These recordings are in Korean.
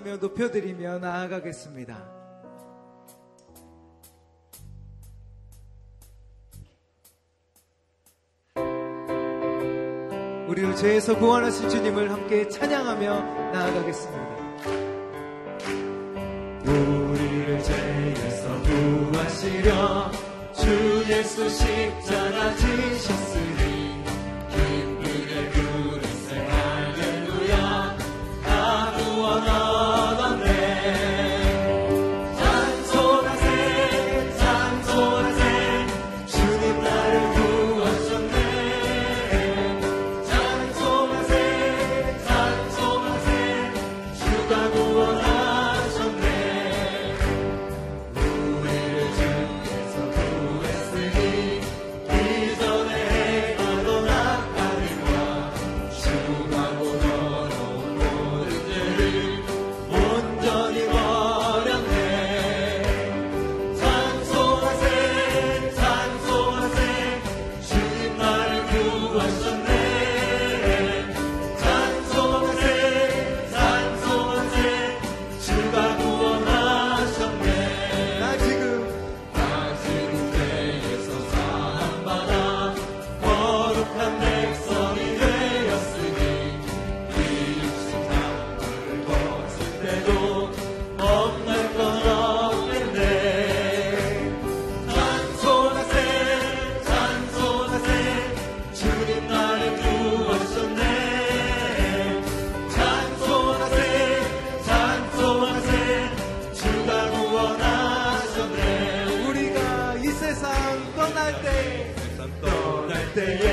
찬양하며 높여드리며 나아가겠습니다. 우리를 죄에서 구원하신 주님을 함께 찬양하며 나아가겠습니다. 우리를 죄에서 구하시려 주 예수 십자가 지셨으니 높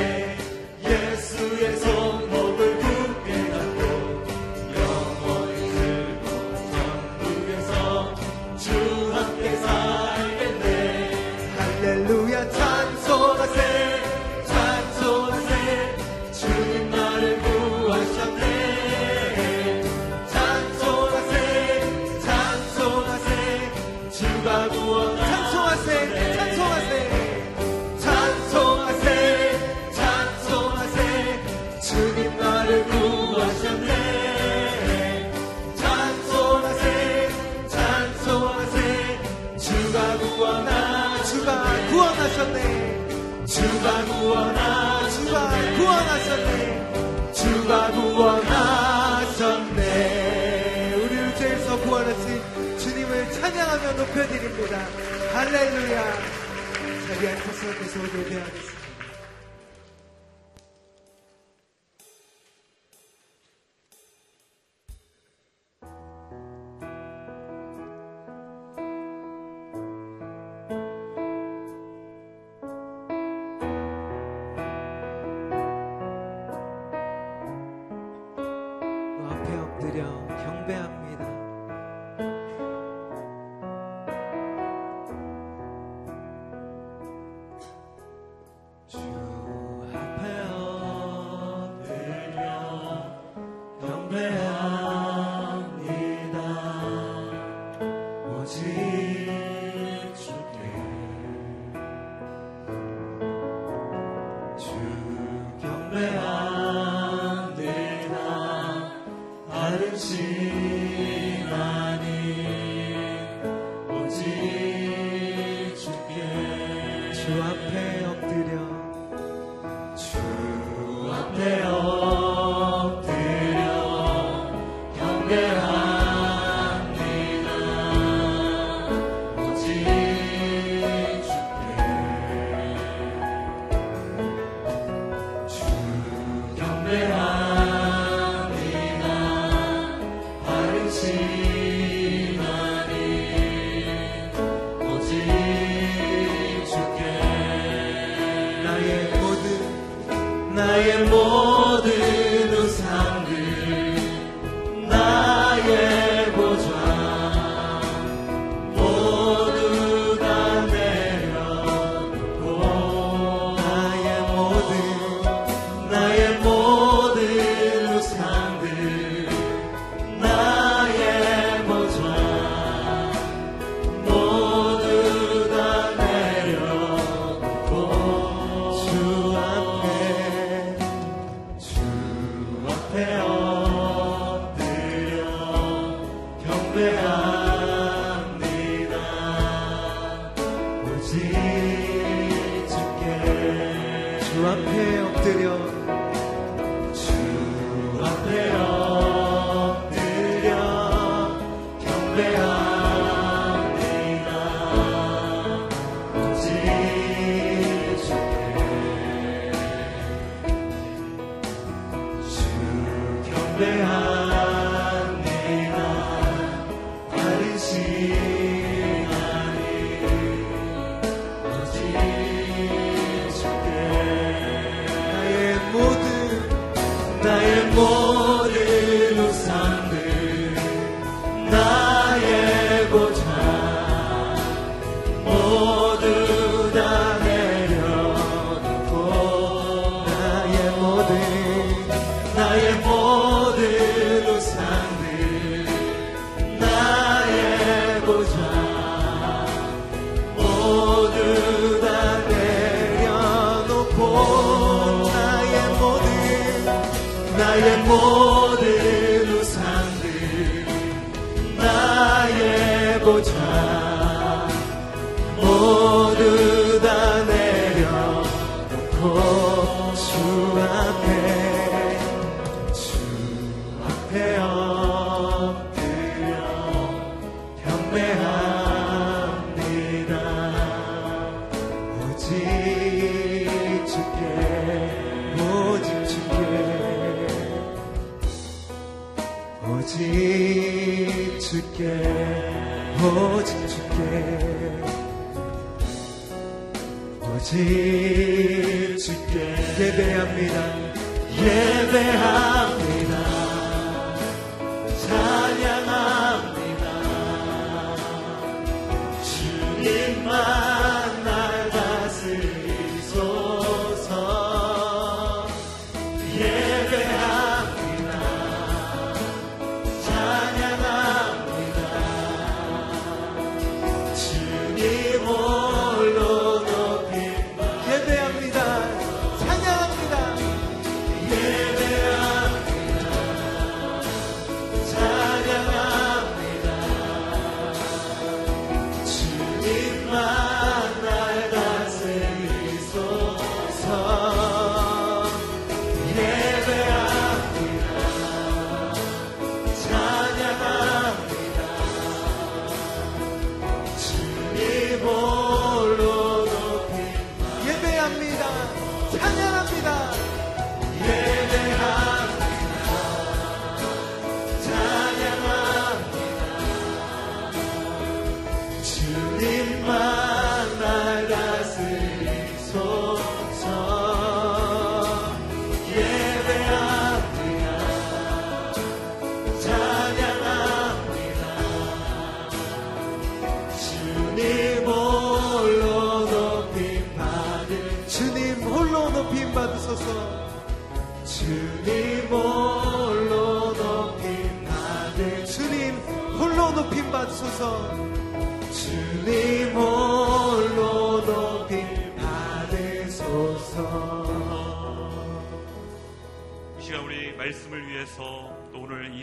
able.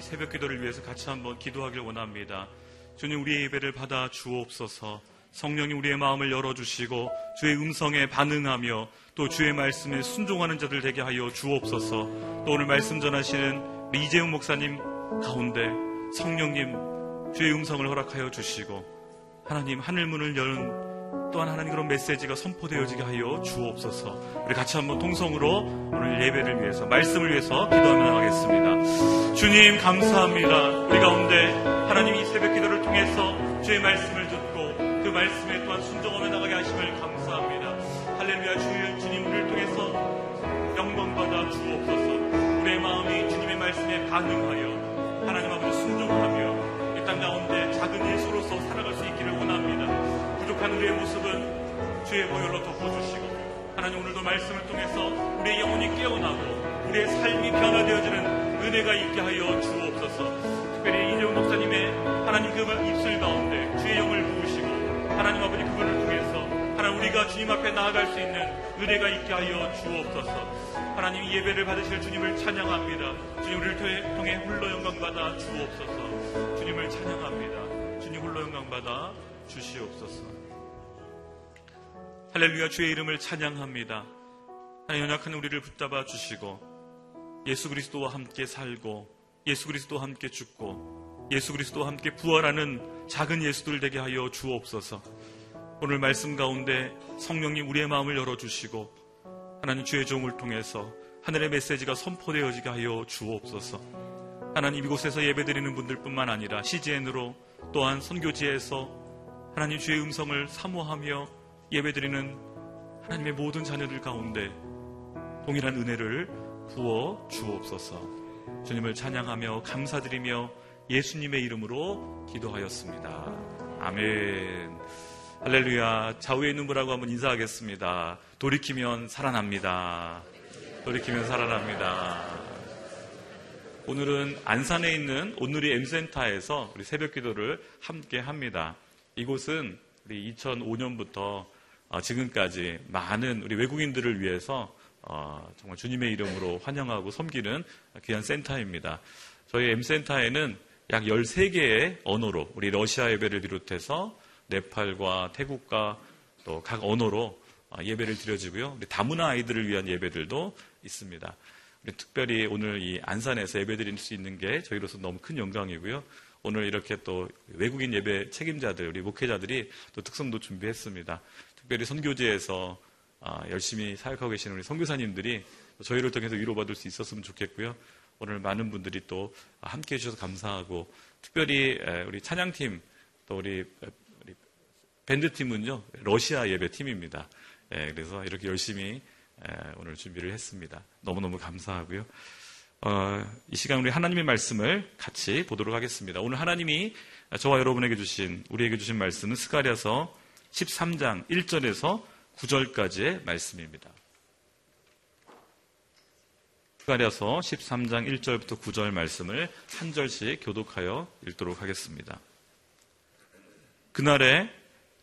새벽 기도를 위해서 같이 한번 기도하길 원합니다. 주님 우리의 예배를 받아 주옵소서. 성령이 우리의 마음을 열어주시고 주의 음성에 반응하며 또 주의 말씀에 순종하는 자들 되게 하여 주옵소서. 또 오늘 말씀 전하시는 이재용 목사님 가운데 성령님 주의 음성을 허락하여 주시고 하나님 하늘 문을 여는 또한 하나님 그런 메시지가 선포되어지게 하여 주옵소서. 우리 같이 한번 통성으로 오늘 예배를 위해서 말씀을 위해서 기도하며 나가겠습니다. 주님 감사합니다. 우리 가운데 하나님 이 새벽 기도를 통해서 주의 말씀을 듣고 그 말씀에 또한 순종하며 나가게 하심을 감사합니다. 할렐루야 주의 주님 을 통해서 영광 받아 주옵소서. 우리의 마음이 주님의 말씀에 반응하여 하나님 아버지 순종하며 이 땅 가운데 작은 예수로서 살아갈 수 있기를 원합니다. 부족한 우리의 모습은 주의 보혈로 덮어주시고 하나님 오늘도 말씀을 통해서 우리의 영혼이 깨어나고 우리의 삶이 변화되어지는 은혜가 있게 하여 주옵소서. 특별히 이재훈 목사님의 하나님 그 입술 가운데 주의 영을 부으시고 하나님 아버지 그분을 통해서 하나님 우리가 주님 앞에 나아갈 수 있는 은혜가 있게 하여 주옵소서. 하나님 예배를 받으실 주님을 찬양합니다. 주님 우리를 통해 홀로 영광 받아 주옵소서. 주님 이름을 찬양합니다. 주님 홀로 영광 받아 주시옵소서. 할렐루야 주의 이름을 찬양합니다. 하나님 연약한 우리를 붙잡아 주시고 예수 그리스도와 함께 살고 예수 그리스도와 함께 죽고 예수 그리스도와 함께 부활하는 작은 예수들 되게 하여 주옵소서. 오늘 말씀 가운데 성령님 우리의 마음을 열어주시고 하나님 주의 종을 통해서 하늘의 메시지가 선포되어지게 하여 주옵소서. 하나님 이곳에서 예배드리는 분들뿐만 아니라 CGN으로 또한 선교지에서 하나님 주의 음성을 사모하며 예배드리는 하나님의 모든 자녀들 가운데 동일한 은혜를 부어 주옵소서. 주님을 찬양하며 감사드리며 예수님의 이름으로 기도하였습니다. 아멘. 할렐루야. 좌우에 있는 분하고 한번 인사하겠습니다. 돌이키면 살아납니다. 돌이키면 살아납니다. 오늘은 안산에 있는 온누리 M센터에서 우리 새벽 기도를 함께 합니다. 이곳은 우리 2005년부터 어, 지금까지 많은 우리 외국인들을 위해서 어, 정말 주님의 이름으로 환영하고 섬기는 귀한 센터입니다. 저희 M센터에는 약 13개의 언어로 우리 러시아 예배를 비롯해서 네팔과 태국과 또 각 언어로 어, 예배를 드려지고요. 우리 다문화 아이들을 위한 예배들도 있습니다. 특별히 오늘 이 안산에서 예배 드릴 수 있는 게 저희로서 너무 큰 영광이고요. 오늘 이렇게 또 외국인 예배 책임자들, 우리 목회자들이 또 특성도 준비했습니다. 특별히 선교지에서 아, 열심히 사역하고 계시는 우리 선교사님들이 저희를 통해서 위로받을 수 있었으면 좋겠고요. 오늘 많은 분들이 또 함께 해주셔서 감사하고 특별히 우리 찬양팀 또 우리 밴드팀은요 러시아 예배 팀입니다. 그래서 이렇게 열심히 오늘 준비를 했습니다. 너무너무 감사하고요. 어, 이 시간 우리 하나님의 말씀을 같이 보도록 하겠습니다. 오늘 하나님이 저와 여러분에게 주신 우리에게 주신 말씀은 스가랴서 13장 1절에서 9절까지의 말씀입니다. 스가랴서 13장 1절부터 9절 말씀을 한 절씩 교독하여 읽도록 하겠습니다. 그날에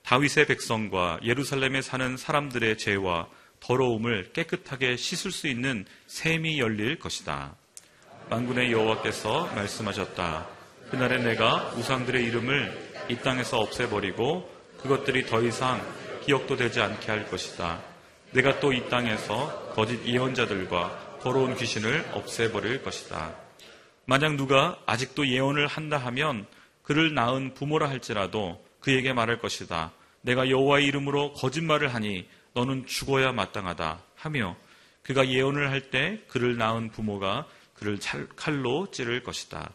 다윗의 백성과 예루살렘에 사는 사람들의 죄와 더러움을 깨끗하게 씻을 수 있는 샘이 열릴 것이다. 만군의 여호와께서 말씀하셨다. 그날에 내가 우상들의 이름을 이 땅에서 없애버리고 그것들이 더 이상 기억도 되지 않게 할 것이다. 내가 또 이 땅에서 거짓 예언자들과 더러운 귀신을 없애버릴 것이다. 만약 누가 아직도 예언을 한다 하면 그를 낳은 부모라 할지라도 그에게 말할 것이다. 내가 여호와의 이름으로 거짓말을 하니 너는 죽어야 마땅하다 하며 그가 예언을 할 때 그를 낳은 부모가 그를 칼로 찌를 것이다.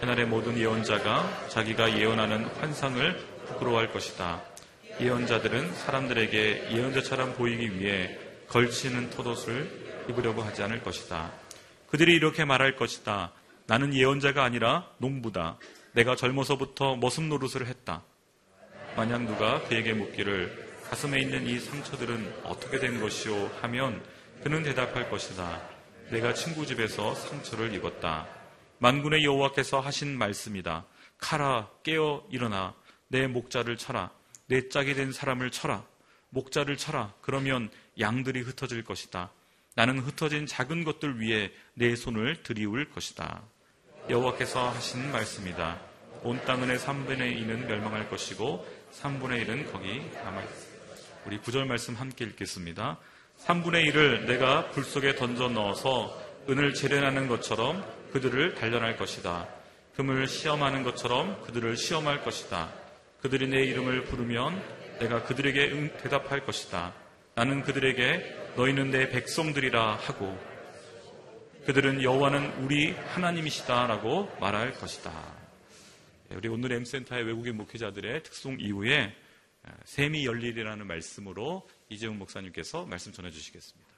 그날의 모든 예언자가 자기가 예언하는 환상을 부끄러워할 것이다. 예언자들은 사람들에게 예언자처럼 보이기 위해 걸치는 톳옷을 입으려고 하지 않을 것이다. 그들이 이렇게 말할 것이다. 나는 예언자가 아니라 농부다. 내가 젊어서부터 머슴 노릇을 했다. 만약 누가 그에게 묻기를 가슴에 있는 이 상처들은 어떻게 된 것이오 하면 그는 대답할 것이다. 내가 친구 집에서 상처를 입었다. 만군의 여호와께서 하신 말씀이다. 카라 깨어 일어나 내 목자를 쳐라. 내 짝이 된 사람을 쳐라. 목자를 쳐라. 그러면 양들이 흩어질 것이다. 나는 흩어진 작은 것들 위에 내 손을 들이울 것이다. 여호와께서 하신 말씀이다. 온 땅의 3분의 2는 멸망할 것이고 3분의 1은 거기 남아 있다. 우리 구절 말씀 함께 읽겠습니다. 3분의 1을 내가 불 속에 던져 넣어서 은을 재련하는 것처럼 그들을 단련할 것이다. 금을 시험하는 것처럼 그들을 시험할 것이다. 그들이 내 이름을 부르면 내가 그들에게 응 대답할 것이다. 나는 그들에게 너희는 내 백성들이라 하고 그들은 여호와는 우리 하나님이시다라고 말할 것이다. 우리 오늘 M센터의 외국인 목회자들의 특송 이후에 샘이 열리리라는 말씀으로 이재용 목사님께서 말씀 전해 주시겠습니다.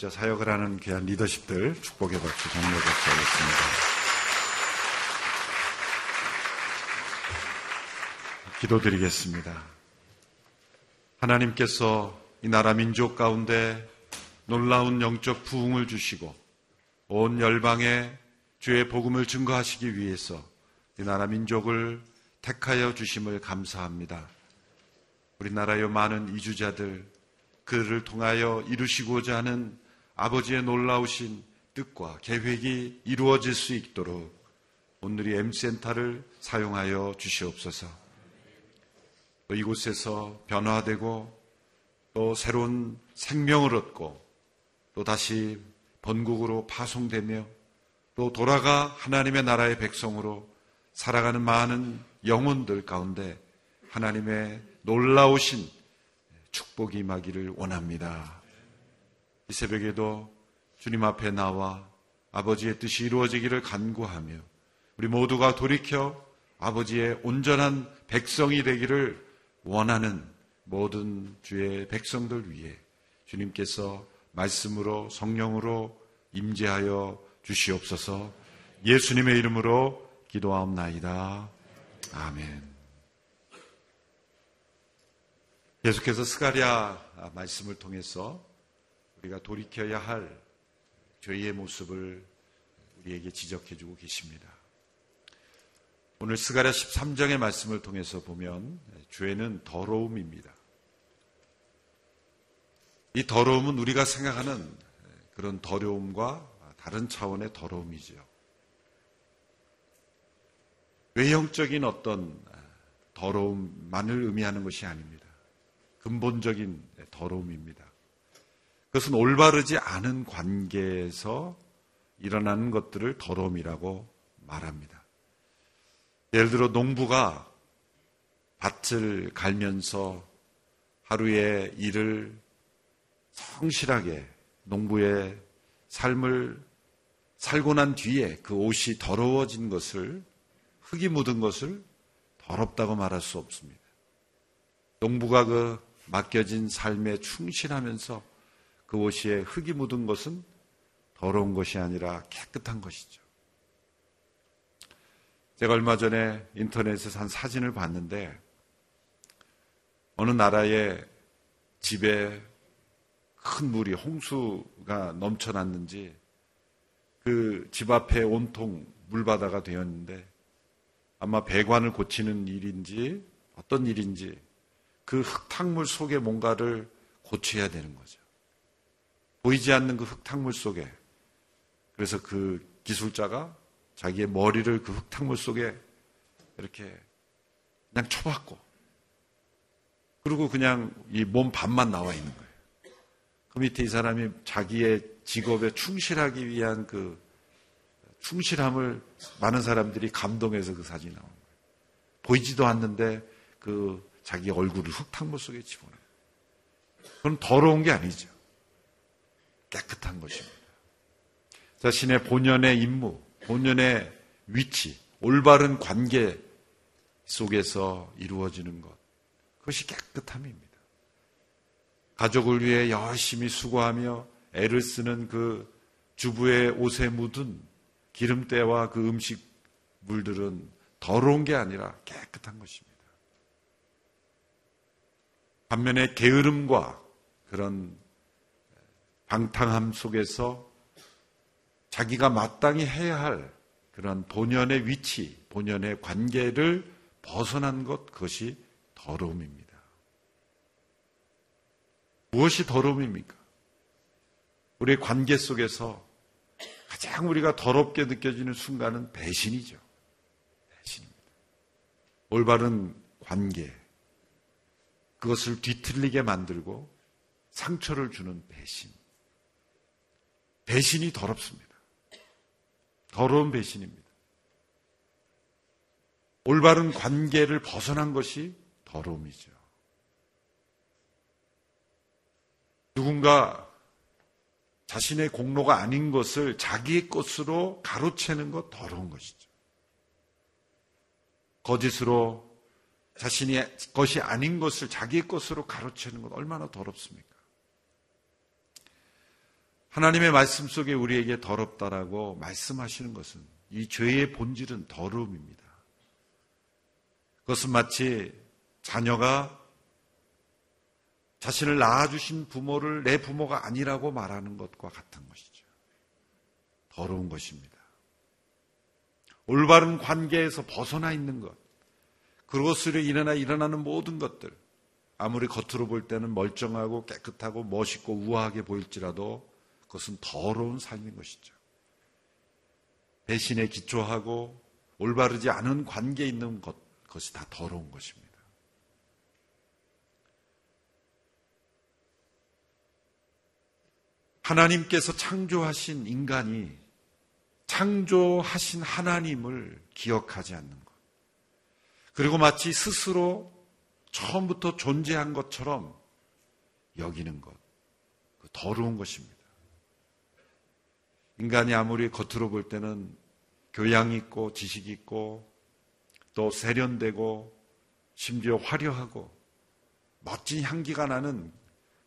이주자 사역을 하는 귀한 리더십들 축복의 박수 전해 박수 하겠습니다. 기도드리겠습니다. 하나님께서 이 나라 민족 가운데 놀라운 영적 부흥을 주시고 온 열방에 주의 복음을 증거하시기 위해서 이 나라 민족을 택하여 주심을 감사합니다. 우리나라의 많은 이주자들 그를 통하여 이루시고자 하는 아버지의 놀라우신 뜻과 계획이 이루어질 수 있도록 오늘이 M센터를 사용하여 주시옵소서. 또 이곳에서 변화되고 또 새로운 생명을 얻고 또 다시 번국으로 파송되며 또 돌아가 하나님의 나라의 백성으로 살아가는 많은 영혼들 가운데 하나님의 놀라우신 축복이 임하기를 원합니다. 이 새벽에도 주님 앞에 나와 아버지의 뜻이 이루어지기를 간구하며 우리 모두가 돌이켜 아버지의 온전한 백성이 되기를 원하는 모든 주의 백성들 위해 주님께서 말씀으로 성령으로 임재하여 주시옵소서 예수님의 이름으로 기도하옵나이다. 아멘. 계속해서 스가리아 말씀을 통해서 우리가 돌이켜야 할 죄의 모습을 우리에게 지적해 주고 계십니다. 오늘 스가랴 13장의 말씀을 통해서 보면 죄는 더러움입니다. 이 더러움은 우리가 생각하는 그런 더러움과 다른 차원의 더러움이죠. 외형적인 어떤 더러움만을 의미하는 것이 아닙니다. 근본적인 더러움입니다. 그것은 올바르지 않은 관계에서 일어나는 것들을 더러움이라고 말합니다. 예를 들어 농부가 밭을 갈면서 하루의 일을 성실하게 농부의 삶을 살고 난 뒤에 그 옷이 더러워진 것을 흙이 묻은 것을 더럽다고 말할 수 없습니다. 농부가 그 맡겨진 삶에 충실하면서 그 옷에 흙이 묻은 것은 더러운 것이 아니라 깨끗한 것이죠. 제가 얼마 전에 인터넷에서 한 사진을 봤는데 어느 나라의 집에 큰 물이 홍수가 넘쳐났는지 그 집 앞에 온통 물바다가 되었는데 아마 배관을 고치는 일인지 어떤 일인지 그 흙탕물 속에 뭔가를 고쳐야 되는 거죠. 보이지 않는 그 흙탕물 속에 그래서 그 기술자가 자기의 머리를 그 흙탕물 속에 이렇게 그냥 쳐박고 그리고 그냥 이 몸 반만 나와 있는 거예요. 그 밑에 이 사람이 자기의 직업에 충실하기 위한 그 충실함을 많은 사람들이 감동해서 그 사진이 나온 거예요. 보이지도 않는데 그 자기 얼굴을 흙탕물 속에 집어넣어요. 그건 더러운 게 아니죠. 깨끗한 것입니다. 자신의 본연의 임무, 본연의 위치, 올바른 관계 속에서 이루어지는 것. 그것이 깨끗함입니다. 가족을 위해 열심히 수고하며 애를 쓰는 그 주부의 옷에 묻은 기름때와 그 음식 물들은 더러운 게 아니라 깨끗한 것입니다. 반면에 게으름과 그런 방탕함 속에서 자기가 마땅히 해야 할 그런 본연의 위치, 본연의 관계를 벗어난 것, 그것이 더러움입니다. 무엇이 더러움입니까? 우리의 관계 속에서 가장 우리가 더럽게 느껴지는 순간은 배신이죠. 배신입니다. 올바른 관계. 그것을 뒤틀리게 만들고 상처를 주는 배신. 배신이 더럽습니다. 더러운 배신입니다. 올바른 관계를 벗어난 것이 더러움이죠. 누군가 자신의 공로가 아닌 것을 자기의 것으로 가로채는 것 더러운 것이죠. 거짓으로 자신의 것이 아닌 것을 자기의 것으로 가로채는 것 얼마나 더럽습니까? 하나님의 말씀 속에 우리에게 더럽다라고 말씀하시는 것은 이 죄의 본질은 더러움입니다. 그것은 마치 자녀가 자신을 낳아주신 부모를 내 부모가 아니라고 말하는 것과 같은 것이죠. 더러운 것입니다. 올바른 관계에서 벗어나 있는 것, 그것으로 인하여 일어나는 모든 것들, 아무리 겉으로 볼 때는 멀쩡하고 깨끗하고 멋있고 우아하게 보일지라도 그것은 더러운 삶인 것이죠. 배신에 기초하고 올바르지 않은 관계에 있는 것, 그것이 다 더러운 것입니다. 하나님께서 창조하신 인간이 창조하신 하나님을 기억하지 않는 것. 그리고 마치 스스로 처음부터 존재한 것처럼 여기는 것. 그 더러운 것입니다. 인간이 아무리 겉으로 볼 때는 교양 있고 지식 있고 또 세련되고 심지어 화려하고 멋진 향기가 나는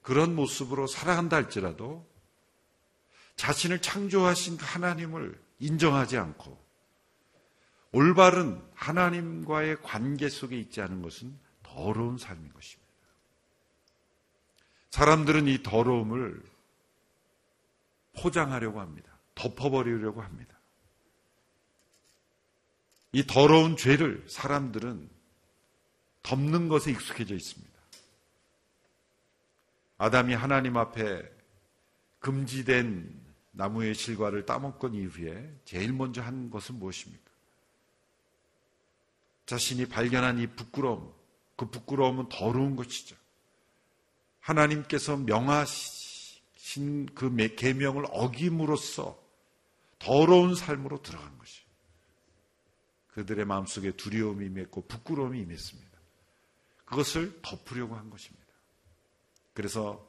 그런 모습으로 살아간다 할지라도 자신을 창조하신 그 하나님을 인정하지 않고 올바른 하나님과의 관계 속에 있지 않은 것은 더러운 삶인 것입니다. 사람들은 이 더러움을 포장하려고 합니다. 덮어버리려고 합니다. 이 더러운 죄를 사람들은 덮는 것에 익숙해져 있습니다. 아담이 하나님 앞에 금지된 나무의 실과를 따먹건 이후에 제일 먼저 한 것은 무엇입니까? 자신이 발견한 이 부끄러움, 그 부끄러움은 더러운 것이죠. 하나님께서 명하신 그 계명을 어김으로써 더러운 삶으로 들어간 것이. 그들의 마음속에 두려움이 임했고 부끄러움이 임했습니다. 그것을 덮으려고 한 것입니다. 그래서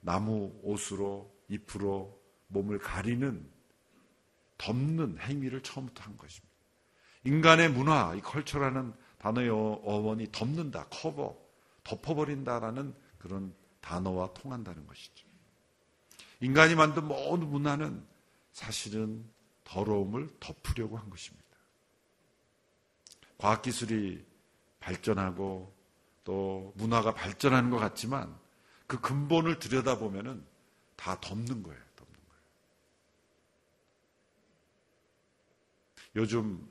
나무 옷으로 잎으로 몸을 가리는 덮는 행위를 처음부터 한 것입니다. 인간의 문화, 이 컬처라는 단어의 어원이 덮는다, 커버, 덮어버린다라는 그런 단어와 통한다는 것이죠. 인간이 만든 모든 문화는 사실은 더러움을 덮으려고 한 것입니다. 과학기술이 발전하고 또 문화가 발전하는 것 같지만 그 근본을 들여다보면은 다 덮는 거예요. 덮는 거예요. 요즘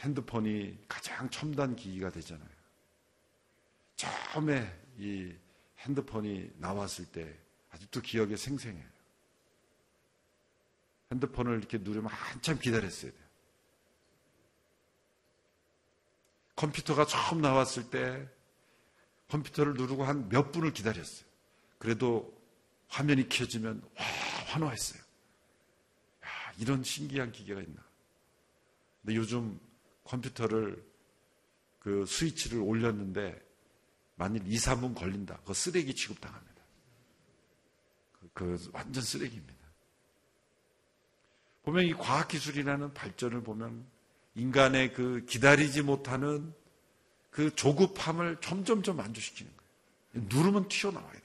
핸드폰이 가장 첨단 기기가 되잖아요. 처음에 이 핸드폰이 나왔을 때 아직도 기억에 생생해요. 핸드폰을 이렇게 누르면 한참 기다렸어야 돼요. 컴퓨터가 처음 나왔을 때 컴퓨터를 누르고 한 몇 분을 기다렸어요. 그래도 화면이 켜지면 와 환호했어요. 야, 이런 신기한 기계가 있나. 근데 요즘 컴퓨터를 그 스위치를 올렸는데 만일 2, 3분 걸린다. 그 쓰레기 취급당합니다. 그, 그 완전 쓰레기입니다. 보면 이 과학기술이라는 발전을 보면 인간의 그 기다리지 못하는 그 조급함을 점점점 만족시키는 거예요. 누르면 튀어나와야 돼요.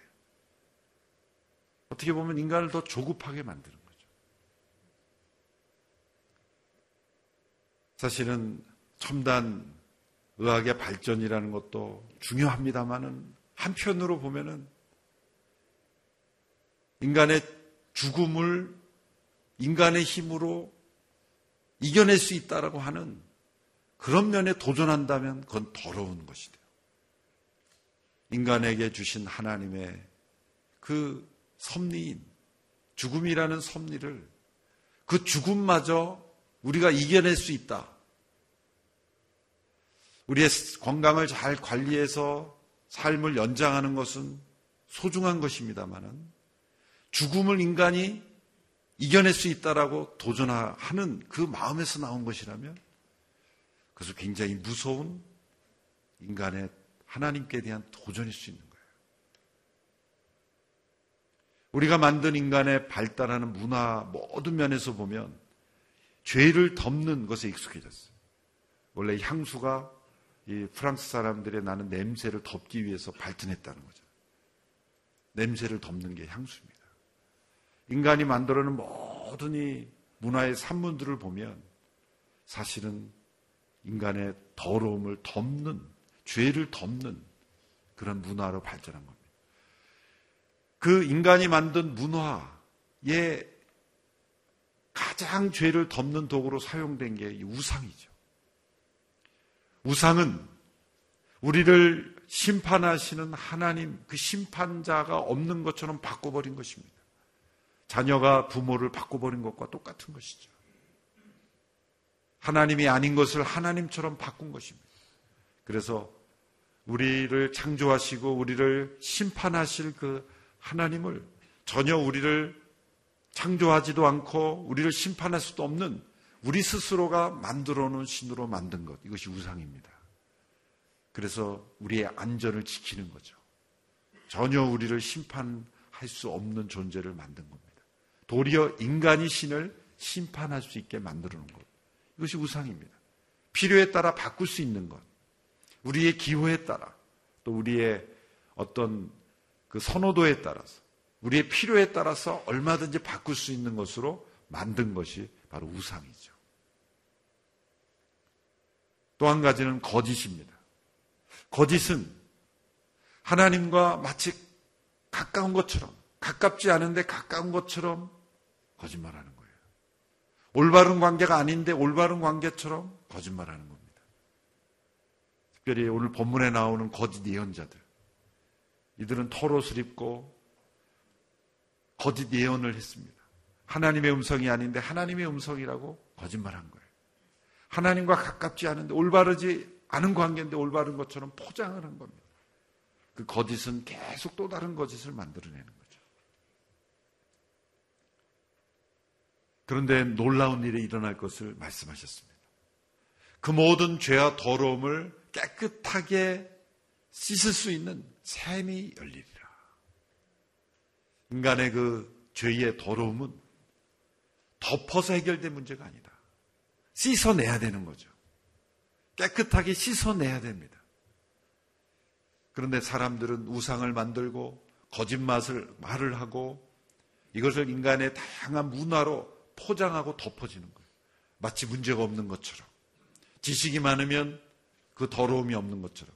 어떻게 보면 인간을 더 조급하게 만드는 거죠. 사실은 첨단 의학의 발전이라는 것도 중요합니다만은 한편으로 보면은 인간의 죽음을 인간의 힘으로 이겨낼 수 있다라고 하는 그런 면에 도전한다면 그건 더러운 것이 돼요. 인간에게 주신 하나님의 그 섭리인 죽음이라는 섭리를 그 죽음마저 우리가 이겨낼 수 있다. 우리의 건강을 잘 관리해서 삶을 연장하는 것은 소중한 것입니다만은 죽음을 인간이 이겨낼 수 있다라고 도전하는 그 마음에서 나온 것이라면 그래서 굉장히 무서운 인간의 하나님께 대한 도전일 수 있는 거예요. 우리가 만든 인간의 발달하는 문화 모든 면에서 보면 죄를 덮는 것에 익숙해졌어요. 원래 향수가 이 프랑스 사람들의 나는 냄새를 덮기 위해서 발전했다는 거죠. 냄새를 덮는 게 향수입니다. 인간이 만들어낸 모든 이 문화의 산문들을 보면 사실은 인간의 더러움을 덮는, 죄를 덮는 그런 문화로 발전한 겁니다. 그 인간이 만든 문화의 가장 죄를 덮는 도구로 사용된 게 우상이죠. 우상은 우리를 심판하시는 하나님, 그 심판자가 없는 것처럼 바꿔버린 것입니다. 자녀가 부모를 바꿔버린 것과 똑같은 것이죠. 하나님이 아닌 것을 하나님처럼 바꾼 것입니다. 그래서 우리를 창조하시고 우리를 심판하실 그 하나님을 전혀 우리를 창조하지도 않고 우리를 심판할 수도 없는 우리 스스로가 만들어 놓은 신으로 만든 것. 이것이 우상입니다. 그래서 우리의 안전을 지키는 거죠. 전혀 우리를 심판할 수 없는 존재를 만든 겁니다. 도리어 인간이 신을 심판할 수 있게 놓은 것. 이것이 우상입니다. 필요에 따라 바꿀 수 있는 것. 우리의 기호에 따라 또 우리의 어떤 그 선호도에 따라서 우리의 필요에 따라서 얼마든지 바꿀 수 있는 것으로 만든 것이 바로 우상이죠. 또 한 가지는 거짓입니다. 거짓은 하나님과 마치 가까운 것처럼, 가깝지 않은데 가까운 것처럼 거짓말하는 거예요. 올바른 관계가 아닌데 올바른 관계처럼 거짓말하는 겁니다. 특별히 오늘 본문에 나오는 거짓 예언자들. 이들은 털옷을 입고 거짓 예언을 했습니다. 하나님의 음성이 아닌데 하나님의 음성이라고 거짓말한 거예요. 하나님과 가깝지 않은데 올바르지 않은 관계인데 올바른 것처럼 포장을 한 겁니다. 그 거짓은 계속 또 다른 거짓을 만들어내는 거죠. 그런데 놀라운 일이 일어날 것을 말씀하셨습니다. 그 모든 죄와 더러움을 깨끗하게 씻을 수 있는 샘이 열리리라. 인간의 그 죄의 더러움은 덮어서 해결된 문제가 아니다. 씻어내야 되는 거죠. 깨끗하게 씻어내야 됩니다. 그런데 사람들은 우상을 만들고 거짓말을 말을 하고 이것을 인간의 다양한 문화로 포장하고 덮어지는 거예요. 마치 문제가 없는 것처럼. 지식이 많으면 그 더러움이 없는 것처럼.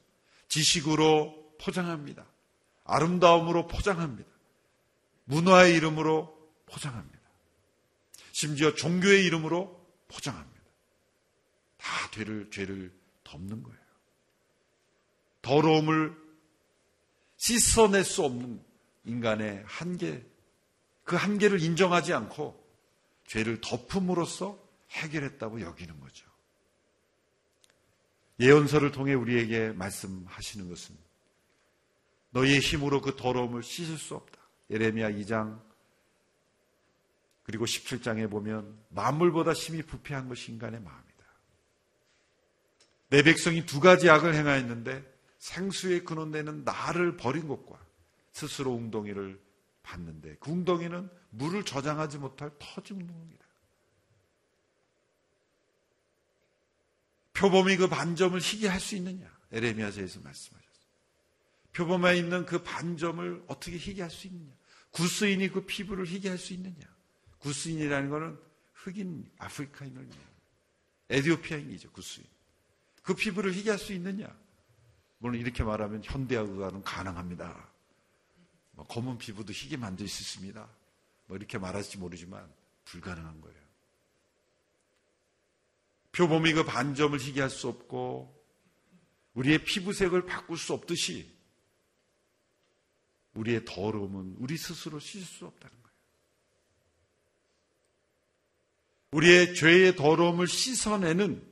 지식으로 포장합니다. 아름다움으로 포장합니다. 문화의 이름으로 포장합니다. 심지어 종교의 이름으로 포장합니다. 다 죄를, 죄를 덮는 거예요. 더러움을 씻어낼 수 없는 인간의 한계, 그 한계를 인정하지 않고 죄를 덮음으로써 해결했다고 여기는 거죠. 예언서를 통해 우리에게 말씀하시는 것은 너희의 힘으로 그 더러움을 씻을 수 없다. 예레미야 2장 그리고 17장에 보면 만물보다 심히 부패한 것이 인간의 마음이다. 내 백성이 두 가지 악을 행하였는데 생수의 근원되는 나를 버린 것과 스스로 웅덩이를 봤는데 그 웅덩이는 물을 저장하지 못할 터진 웅덩이다. 표범이 그 반점을 희게 할 수 있느냐? 에레미야서에서 말씀하셨어요. 표범에 있는 그 반점을 어떻게 희게 할 수 있느냐? 구스인이 그 피부를 희게 할 수 있느냐? 구스인이라는 것은 흑인 아프리카인을 에디오피아인이죠, 구스인. 그 피부를 희게 할 수 있느냐? 물론 이렇게 말하면 현대의학은 가능합니다. 뭐 검은 피부도 희게 만들 수 있습니다. 뭐 이렇게 말할지 모르지만 불가능한 거예요. 표범이 그 반점을 희게 할 수 없고 우리의 피부색을 바꿀 수 없듯이 우리의 더러움은 우리 스스로 씻을 수 없다는 거예요. 우리의 죄의 더러움을 씻어내는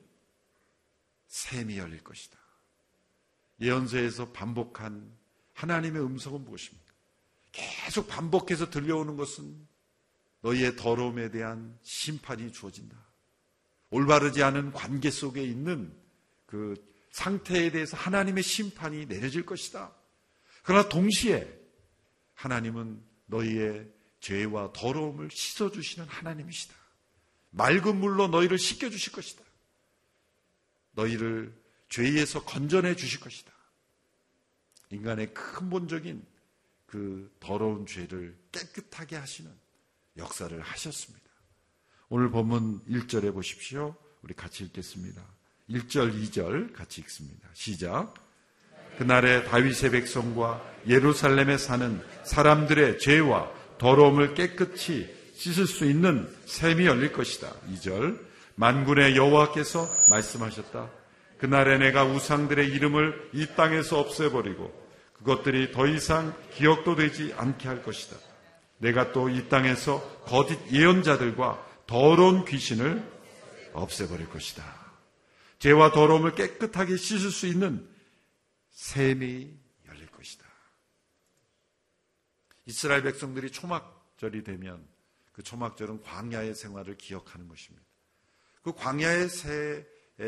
샘이 열릴 것이다. 예언서에서 반복한 하나님의 음성은 무엇입니까? 계속 반복해서 들려오는 것은 너희의 더러움에 대한 심판이 주어진다. 올바르지 않은 관계 속에 있는 그 상태에 대해서 하나님의 심판이 내려질 것이다. 그러나 동시에 하나님은 너희의 죄와 더러움을 씻어주시는 하나님이시다. 맑은 물로 너희를 씻겨주실 것이다. 너희를 죄에서 건져내 주실 것이다. 인간의 근본적인 그 더러운 죄를 깨끗하게 하시는 역사를 하셨습니다. 오늘 본문 1절에 보십시오. 우리 같이 읽겠습니다. 1절, 2절 같이 읽습니다. 시작. 그날에 다윗의 백성과 예루살렘에 사는 사람들의 죄와 더러움을 깨끗이 씻을 수 있는 샘이 열릴 것이다. 2절. 만군의 여호와께서 말씀하셨다. 그날에 내가 우상들의 이름을 이 땅에서 없애버리고 그것들이 더 이상 기억도 되지 않게 할 것이다. 내가 또 이 땅에서 거짓 예언자들과 더러운 귀신을 없애버릴 것이다. 죄와 더러움을 깨끗하게 씻을 수 있는 샘이 열릴 것이다. 이스라엘 백성들이 초막절이 되면 그 초막절은 광야의 생활을 기억하는 것입니다. 그 광야의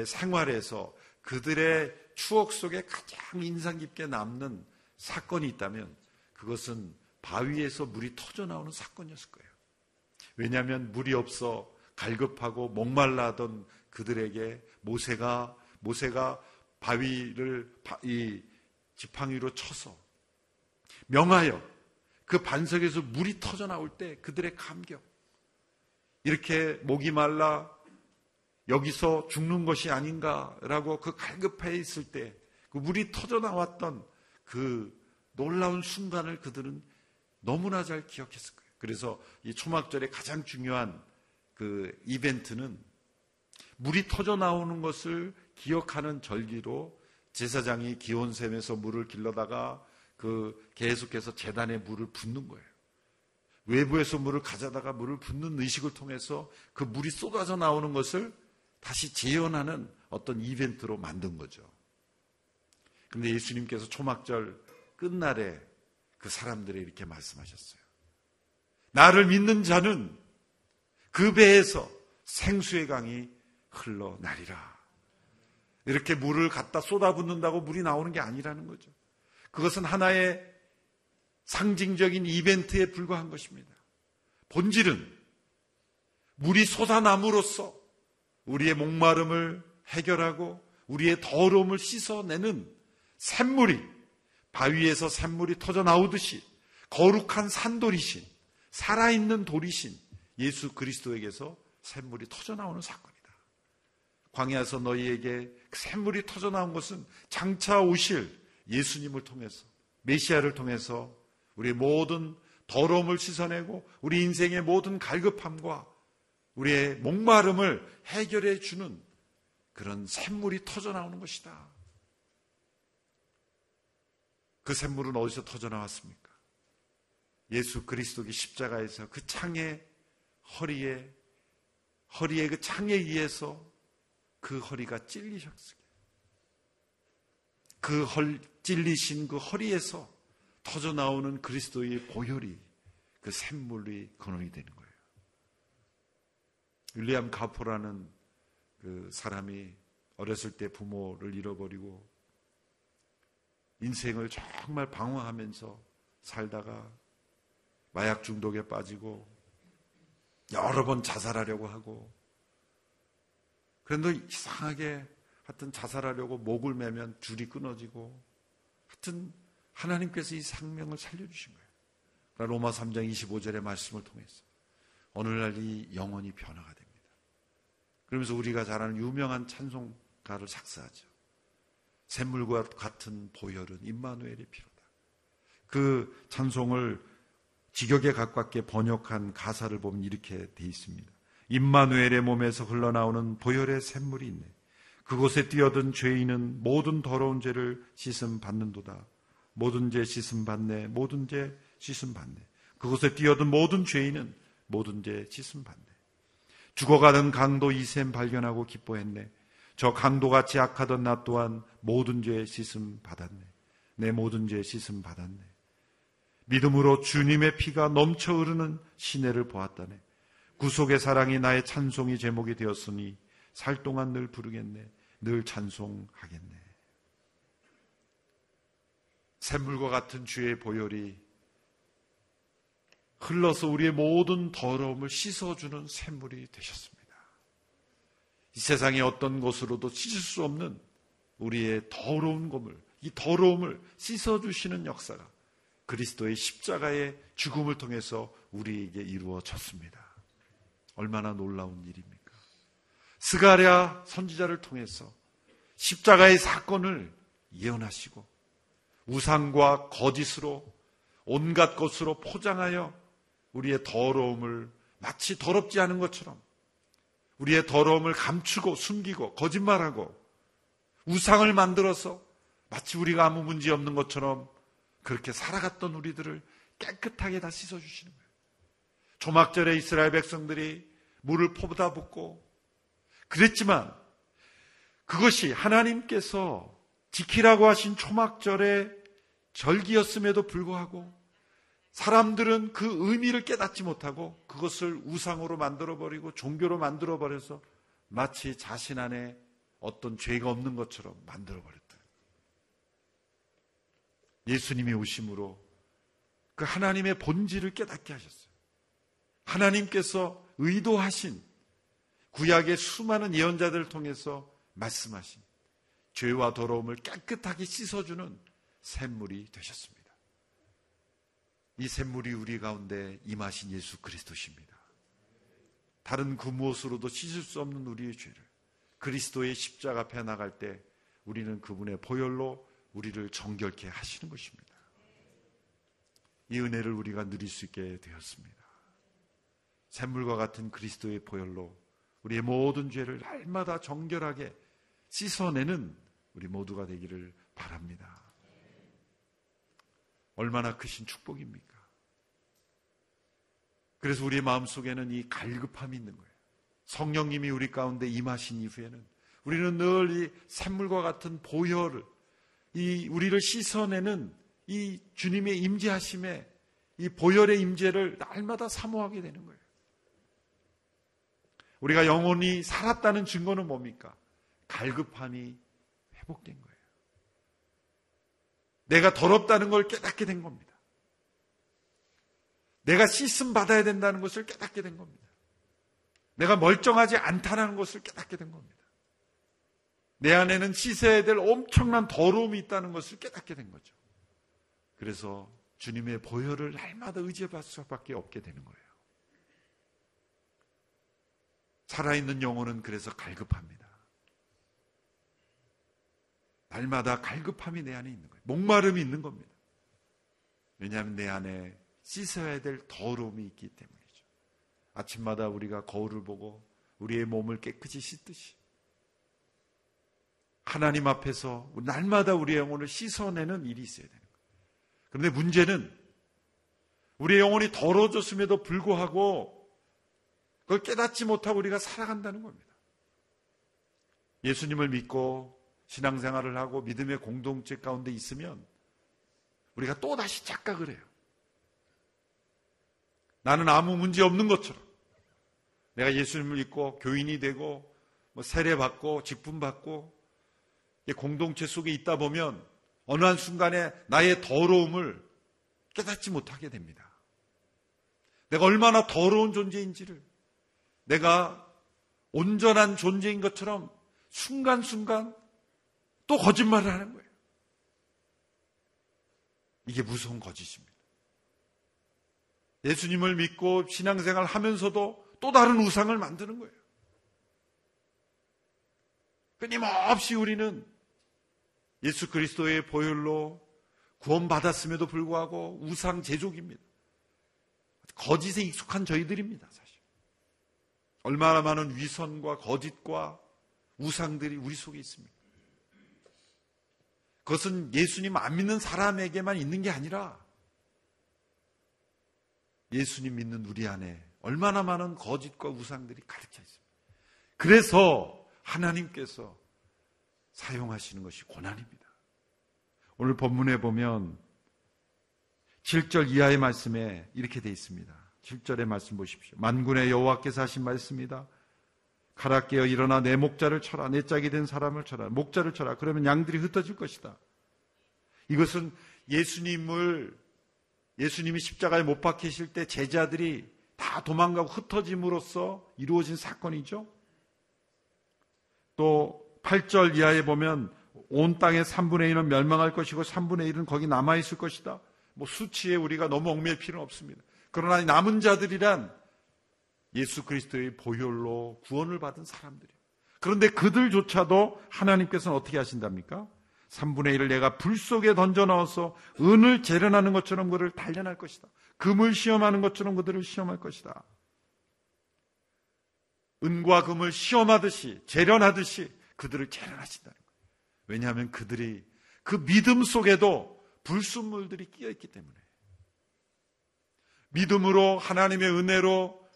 생활에서 그들의 추억 속에 가장 인상 깊게 남는 사건이 있다면 그것은 바위에서 물이 터져 나오는 사건이었을 거예요. 왜냐하면 물이 없어 갈급하고 목말라던 그들에게 모세가 모세가 바위를 이 지팡이로 쳐서 명하여 그 반석에서 물이 터져 나올 때 그들의 감격 이렇게 목이 말라 여기서 죽는 것이 아닌가라고 그 갈급해 있을 때 그 물이 터져 나왔던 그 놀라운 순간을 그들은 너무나 잘 기억했을 거예요. 그래서 이 초막절의 가장 중요한 그 이벤트는 물이 터져 나오는 것을 기억하는 절기로 제사장이 기온샘에서 물을 길러다가 그 계속해서 재단에 물을 붓는 거예요. 외부에서 물을 가져다가 물을 붓는 의식을 통해서 그 물이 쏟아져 나오는 것을 다시 재현하는 어떤 이벤트로 만든 거죠. 근데 예수님께서 초막절 끝날에 그 사람들에 이렇게 말씀하셨어요. 나를 믿는 자는 그 배에서 생수의 강이 흘러나리라. 이렇게 물을 갖다 쏟아붓는다고 물이 나오는 게 아니라는 거죠. 그것은 하나의 상징적인 이벤트에 불과한 것입니다. 본질은 물이 쏟아남으로써 우리의 목마름을 해결하고 우리의 더러움을 씻어내는 샘물이 바위에서 샘물이 터져 나오듯이 거룩한 산돌이신 살아있는 돌이신 예수 그리스도에게서 샘물이 터져 나오는 사건이다. 광야에서 너희에게 샘물이 터져 나온 것은 장차 오실 예수님을 통해서 메시아를 통해서 우리의 모든 더러움을 씻어내고 우리 인생의 모든 갈급함과 우리의 목마름을 해결해 주는 그런 샘물이 터져 나오는 것이다. 그 샘물은 어디서 터져 나왔습니까? 예수 그리스도의 십자가에서 그 창의 허리에 허리에 그 창에 의해서 그 허리가 찔리셨어요. 그 헐, 찔리신 그 허리에서 터져 나오는 그리스도의 보혈이 그 샘물이 근원이 되는 거예요. 윌리엄 가포라는 그 사람이 어렸을 때 부모를 잃어버리고 인생을 정말 방황하면서 살다가 마약 중독에 빠지고 여러 번 자살하려고 하고 그런데 이상하게 하여튼 자살하려고 목을 매면 줄이 끊어지고 하여튼 하나님께서 이 생명을 살려주신 거예요. 로마 3장 25절의 말씀을 통해서 오늘날 이 영혼이 변화가 됩니다. 그러면서 우리가 잘 아는 유명한 찬송가를 작사하죠. 샘물과 같은 보혈은 임마누엘의 피로다. 그 찬송을 직역에 가깝게 번역한 가사를 보면 이렇게 돼 있습니다. 임마누엘의 몸에서 흘러나오는 보혈의 샘물이 있네. 그곳에 뛰어든 죄인은 모든 더러운 죄를 씻음 받는도다. 모든 죄 씻음 받네. 모든 죄 씻음 받네. 그곳에 뛰어든 모든 죄인은 모든 죄 씻음 받네. 죽어가는 강도 이샘 발견하고 기뻐했네. 저 강도같이 악하던 나 또한 모든 죄 씻음 받았네. 내 모든 죄 씻음 받았네. 믿음으로 주님의 피가 넘쳐 흐르는 시내를 보았다네. 구속의 사랑이 나의 찬송이 제목이 되었으니 살 동안 늘 부르겠네. 늘 찬송하겠네. 샘물과 같은 주의 보혈이 흘러서 우리의 모든 더러움을 씻어주는 샘물이 되셨습니다. 이 세상의 어떤 곳으로도 씻을 수 없는 우리의 더러운 것을, 이 더러움을 씻어주시는 역사가 그리스도의 십자가의 죽음을 통해서 우리에게 이루어졌습니다. 얼마나 놀라운 일입니까? 스가랴 선지자를 통해서 십자가의 사건을 예언하시고 우상과 거짓으로 온갖 것으로 포장하여 우리의 더러움을 마치 더럽지 않은 것처럼 우리의 더러움을 감추고 숨기고 거짓말하고 우상을 만들어서 마치 우리가 아무 문제 없는 것처럼 그렇게 살아갔던 우리들을 깨끗하게 다 씻어주시는 거예요. 조막절에 이스라엘 백성들이 물을 포다 붓고 그랬지만 그것이 하나님께서 지키라고 하신 초막절의 절기였음에도 불구하고 사람들은 그 의미를 깨닫지 못하고 그것을 우상으로 만들어버리고 종교로 만들어버려서 마치 자신 안에 어떤 죄가 없는 것처럼 만들어버렸다. 예수님이 오심으로 그 하나님의 본질을 깨닫게 하셨어요. 하나님께서 의도하신 구약의 수많은 예언자들을 통해서 말씀하신 죄와 더러움을 깨끗하게 씻어주는 샘물이 되셨습니다. 이 샘물이 우리 가운데 임하신 예수 그리스도십니다. 다른 그 무엇으로도 씻을 수 없는 우리의 죄를 그리스도의 십자가 앞에 나갈 때 우리는 그분의 보혈로 우리를 정결케 하시는 것입니다. 이 은혜를 우리가 누릴 수 있게 되었습니다. 샘물과 같은 그리스도의 보혈로 우리의 모든 죄를 날마다 정결하게 씻어내는 우리 모두가 되기를 바랍니다. 얼마나 크신 축복입니까? 그래서 우리의 마음속에는 이 갈급함이 있는 거예요. 성령님이 우리 가운데 임하신 이후에는 우리는 늘 이 샘물과 같은 보혈을 이 우리를 씻어내는 이 주님의 임재하심에 이 보혈의 임재를 날마다 사모하게 되는 거예요. 우리가 영혼이 살았다는 증거는 뭡니까? 갈급함이 회복된 거예요. 내가 더럽다는 걸 깨닫게 된 겁니다. 내가 씻음 받아야 된다는 것을 깨닫게 된 겁니다. 내가 멀쩡하지 않다는 것을 깨닫게 된 겁니다. 내 안에는 씻어야 될 엄청난 더러움이 있다는 것을 깨닫게 된 거죠. 그래서 주님의 보혈을 날마다 의지할 수밖에 없게 되는 거예요. 살아있는 영혼은 그래서 갈급합니다. 날마다 갈급함이 내 안에 있는 거예요. 목마름이 있는 겁니다. 왜냐하면 내 안에 씻어야 될 더러움이 있기 때문이죠. 아침마다 우리가 거울을 보고 우리의 몸을 깨끗이 씻듯이 하나님 앞에서 날마다 우리의 영혼을 씻어내는 일이 있어야 되는 거예요. 그런데 문제는 우리의 영혼이 더러워졌음에도 불구하고 그걸 깨닫지 못하고 우리가 살아간다는 겁니다. 예수님을 믿고 신앙생활을 하고 믿음의 공동체 가운데 있으면 우리가 또다시 착각을 해요. 나는 아무 문제 없는 것처럼 내가 예수님을 믿고 교인이 되고 뭐 세례 받고 직분 받고 공동체 속에 있다 보면 어느 한 순간에 나의 더러움을 깨닫지 못하게 됩니다. 내가 얼마나 더러운 존재인지를 내가 온전한 존재인 것처럼 순간순간 또 거짓말을 하는 거예요. 이게 무서운 거짓입니다. 예수님을 믿고 신앙생활 하면서도 또 다른 우상을 만드는 거예요. 끊임없이 우리는 예수 그리스도의 보혈로 구원받았음에도 불구하고 우상 제족입니다. 거짓에 익숙한 저희들입니다, 사실. 얼마나 많은 위선과 거짓과 우상들이 우리 속에 있습니다. 그것은 예수님 안 믿는 사람에게만 있는 게 아니라 예수님 믿는 우리 안에 얼마나 많은 거짓과 우상들이 가득 차 있습니다. 그래서 하나님께서 사용하시는 것이 고난입니다. 오늘 본문에 보면 7절 이하의 말씀에 이렇게 되어 있습니다. 7절의 말씀 보십시오. 만군의 여호와께서 하신 말씀이다. 가라 깨어 일어나 내 목자를 쳐라. 내 짝이 된 사람을 쳐라. 목자를 쳐라. 그러면 양들이 흩어질 것이다. 이것은 예수님을 예수님이 십자가에 못 박히실 때 제자들이 다 도망가고 흩어짐으로써 이루어진 사건이죠. 또 8절 이하에 보면 온 땅의 3분의 1은 멸망할 것이고 3분의 1은 거기 남아있을 것이다. 뭐 수치에 우리가 너무 얽매일 필요는 없습니다. 그러나 남은 자들이란 예수 그리스도의 보혈로 구원을 받은 사람들이에요. 그런데 그들조차도 하나님께서는 어떻게 하신답니까? 3분의 1을 내가 불 속에 던져 넣어서 은을 재련하는 것처럼 그를 단련할 것이다. 금을 시험하는 것처럼 그들을 시험할 것이다. 은과 금을 시험하듯이 재련하듯이 그들을 재련하신다는 거예요. 왜냐하면 그들이 그 믿음 속에도 불순물들이 끼어 있기 때문에 믿음으로 하나님의 은혜로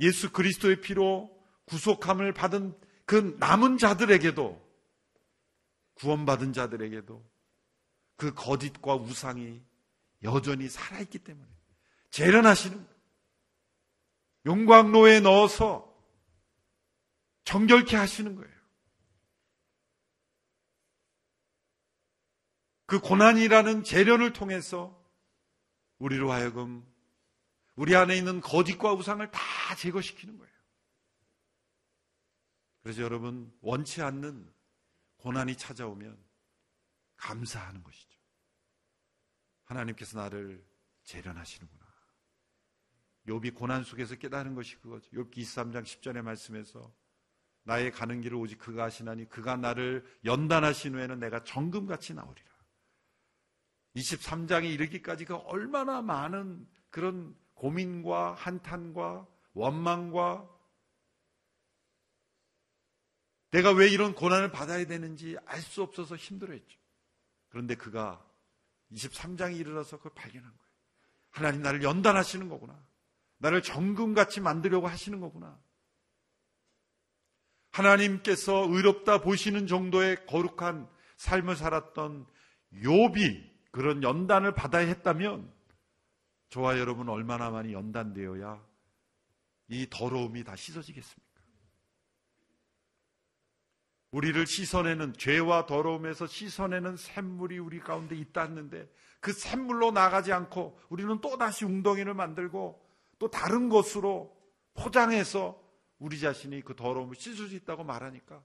예수 그리스도의 피로 구속함을 받은 그 남은 자들에게도 구원받은 자들에게도 그 거짓과 우상이 여전히 살아있기 때문에 재련하시는. 용광로에 넣어서 정결케 하시는 거예요. 그 고난이라는 재련을 통해서 우리로 하여금 우리 안에 있는 거짓과 우상을 다 제거시키는 거예요. 그래서 여러분 원치 않는 고난이 찾아오면 감사하는 것이죠. 하나님께서 나를 재련하시는구나. 욥이 고난 속에서 깨달은 것이 그거죠. 욥기 23장 10절의 말씀에서 나의 가는 길을 오직 그가 하시나니 그가 나를 연단하신 후에는 내가 정금같이 나오리라. 23장에 이르기까지 그 얼마나 많은 그런 고민과 한탄과 원망과 내가 왜 이런 고난을 받아야 되는지 알 수 없어서 힘들어했죠. 그런데 그가 23장에 이르러서 그걸 발견한 거예요. 하나님 나를 연단하시는 거구나. 나를 정금같이 만들려고 하시는 거구나. 하나님께서 의롭다 보시는 정도의 거룩한 삶을 살았던 욥이 그런 연단을 받아야 했다면 저와 여러분 얼마나 많이 연단되어야 이 더러움이 다 씻어지겠습니까? 우리를 씻어내는 죄와 더러움에서 씻어내는 샘물이 우리 가운데 있다는데 그 샘물로 나가지 않고 우리는 또 다시 웅덩이를 만들고 또 다른 것으로 포장해서 우리 자신이 그 더러움을 씻을 수 있다고 말하니까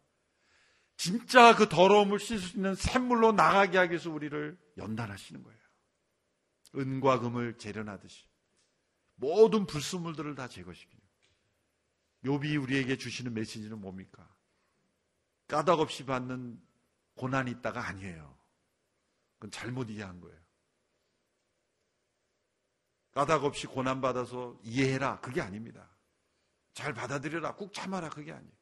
진짜 그 더러움을 씻을 수 있는 샘물로 나가게 하기 위해서 우리를 연단하시는 거예요. 은과 금을 재련하듯이 모든 불순물들을 다 제거시키는 욥이 우리에게 주시는 메시지는 뭡니까? 까닭 없이 받는 고난이 있다가 아니에요. 그건 잘못 이해한 거예요. 까닭 없이 고난받아서 이해해라. 그게 아닙니다. 잘 받아들여라. 꾹 참아라. 그게 아니에요.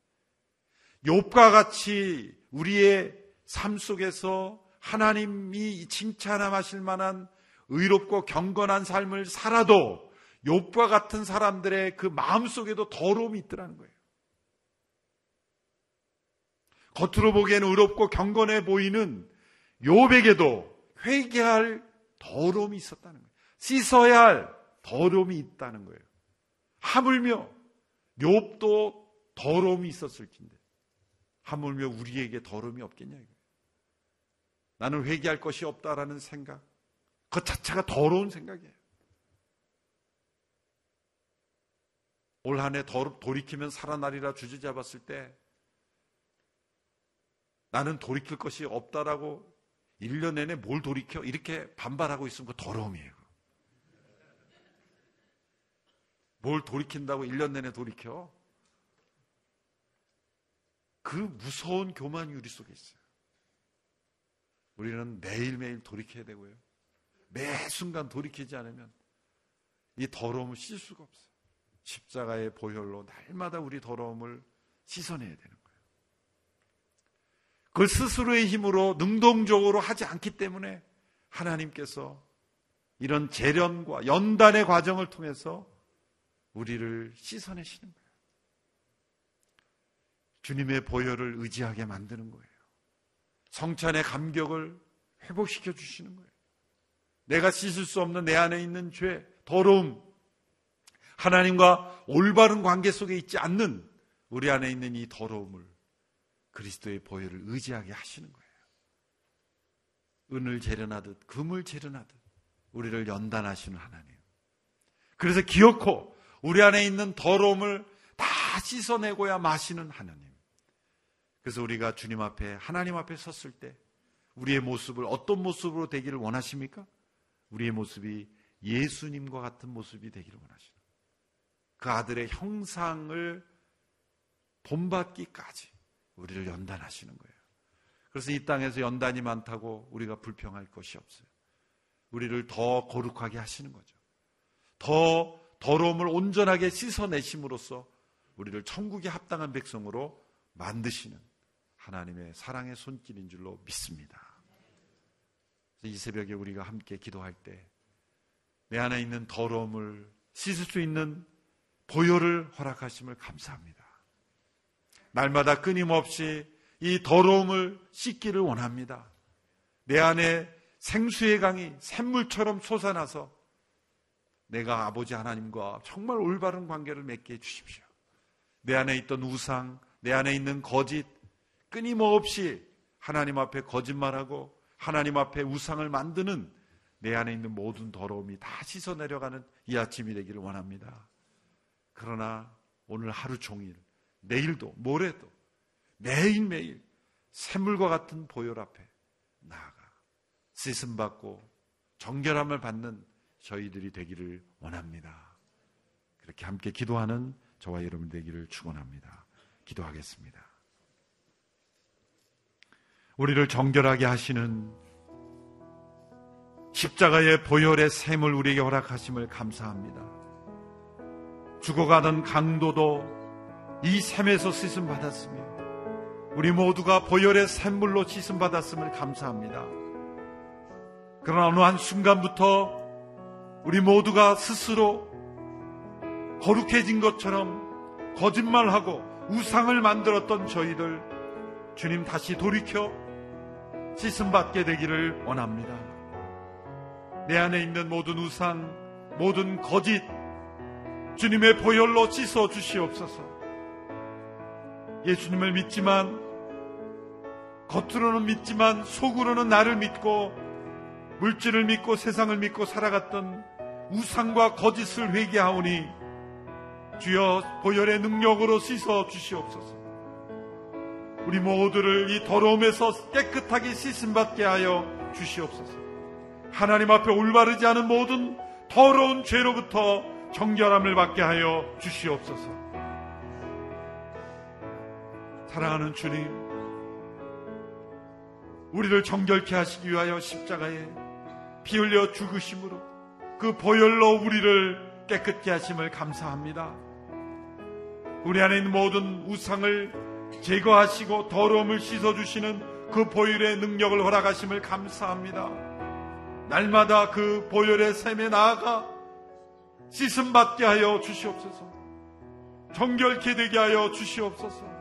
욥과 같이 우리의 삶 속에서 하나님이 칭찬하실 만한 의롭고 경건한 삶을 살아도 욥과 같은 사람들의 그 마음 속에도 더러움이 있더라는 거예요. 겉으로 보기에는 의롭고 경건해 보이는 욥에게도 회개할 더러움이 있었다는 거예요. 씻어야 할 더러움이 있다는 거예요. 하물며 욥도 더러움이 있었을 텐데 하물며 우리에게 더러움이 없겠냐 이거예요. 나는 회개할 것이 없다라는 생각 그 자체가 더러운 생각이에요. 올 한해 돌이키면 살아나리라 주저잡았을 때 나는 돌이킬 것이 없다라고 1년 내내 뭘 돌이켜? 이렇게 반발하고 있으면 그 더러움이에요. 뭘 돌이킨다고 1년 내내 돌이켜? 그 무서운 교만이 우리 속에 있어요. 우리는 매일매일 돌이켜야 되고요. 매 순간 돌이키지 않으면 이 더러움을 씻을 수가 없어요. 십자가의 보혈로 날마다 우리 더러움을 씻어내야 되는 거예요. 그 스스로의 힘으로 능동적으로 하지 않기 때문에 하나님께서 이런 재련과 연단의 과정을 통해서 우리를 씻어내시는 거예요. 주님의 보혈을 의지하게 만드는 거예요. 성찬의 감격을 회복시켜 주시는 거예요. 내가 씻을 수 없는 내 안에 있는 죄, 더러움, 하나님과 올바른 관계 속에 있지 않는 우리 안에 있는 이 더러움을 그리스도의 보혈을 의지하게 하시는 거예요. 은을 재련하듯 금을 재련하듯 우리를 연단하시는 하나님. 그래서 기어코 우리 안에 있는 더러움을 다 씻어내고야 마시는 하나님. 그래서 우리가 주님 앞에 하나님 앞에 섰을 때 우리의 모습을 어떤 모습으로 되기를 원하십니까? 우리의 모습이 예수님과 같은 모습이 되기를 원하시는 그 아들의 형상을 본받기까지 우리를 연단하시는 거예요. 그래서 이 땅에서 연단이 많다고 우리가 불평할 것이 없어요. 우리를 더 거룩하게 하시는 거죠. 더 더러움을 온전하게 씻어내심으로써 우리를 천국에 합당한 백성으로 만드시는 하나님의 사랑의 손길인 줄로 믿습니다. 이 새벽에 우리가 함께 기도할 때 내 안에 있는 더러움을 씻을 수 있는 보혈을 허락하심을 감사합니다. 날마다 끊임없이 이 더러움을 씻기를 원합니다. 내 안에 생수의 강이 샘물처럼 솟아나서 내가 아버지 하나님과 정말 올바른 관계를 맺게 해주십시오. 내 안에 있던 우상, 내 안에 있는 거짓, 끊임없이 하나님 앞에 거짓말하고 하나님 앞에 우상을 만드는 내 안에 있는 모든 더러움이 다 씻어 내려가는 이 아침이 되기를 원합니다. 그러나 오늘 하루 종일, 내일도, 모레도, 매일매일 샘물과 같은 보혈 앞에 나아가 씻음 받고 정결함을 받는 저희들이 되기를 원합니다. 그렇게 함께 기도하는 저와 여러분 되기를 축원합니다. 기도하겠습니다. 우리를 정결하게 하시는 십자가의 보혈의 샘을 우리에게 허락하심을 감사합니다. 죽어가던 강도도 이 샘에서 씻음 받았으며 우리 모두가 보혈의 샘물로 씻음 받았음을 감사합니다. 그러나 어느 한 순간부터 우리 모두가 스스로 거룩해진 것처럼 거짓말하고 우상을 만들었던 저희들 주님 다시 돌이켜 씻음 받게 되기를 원합니다. 내 안에 있는 모든 우상, 모든 거짓, 주님의 보혈로 씻어 주시옵소서. 예수님을 믿지만, 겉으로는 믿지만, 속으로는 나를 믿고, 물질을 믿고 세상을 믿고 살아갔던 우상과 거짓을 회개하오니, 주여 보혈의 능력으로 씻어 주시옵소서. 우리 모두를 이 더러움에서 깨끗하게 씻음받게 하여 주시옵소서. 하나님 앞에 올바르지 않은 모든 더러운 죄로부터 정결함을 받게 하여 주시옵소서. 사랑하는 주님, 우리를 정결케 하시기 위하여 십자가에 피 흘려 죽으심으로 그 보혈로 우리를 깨끗게 하심을 감사합니다. 우리 안에 있는 모든 우상을 제거하시고 더러움을 씻어주시는 그 보혈의 능력을 허락하심을 감사합니다. 날마다 그 보혈의 샘에 나아가 씻음 받게 하여 주시옵소서. 정결케 되게 하여 주시옵소서.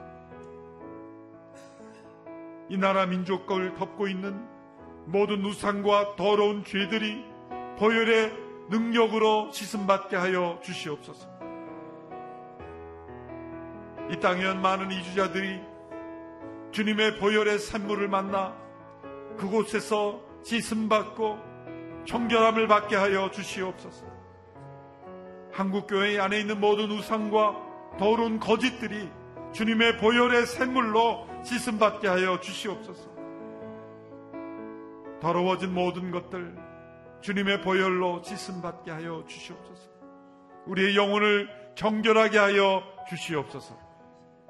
이 나라 민족을 덮고 있는 모든 우상과 더러운 죄들이 보혈의 능력으로 씻음 받게 하여 주시옵소서. 이 땅에 많은 이주자들이 주님의 보혈의 샘물을 만나 그곳에서 씻음 받고 정결함을 받게 하여 주시옵소서. 한국교회 안에 있는 모든 우상과 더러운 거짓들이 주님의 보혈의 샘물로 씻음 받게 하여 주시옵소서. 더러워진 모든 것들 주님의 보혈로 씻음 받게 하여 주시옵소서. 우리의 영혼을 정결하게 하여 주시옵소서.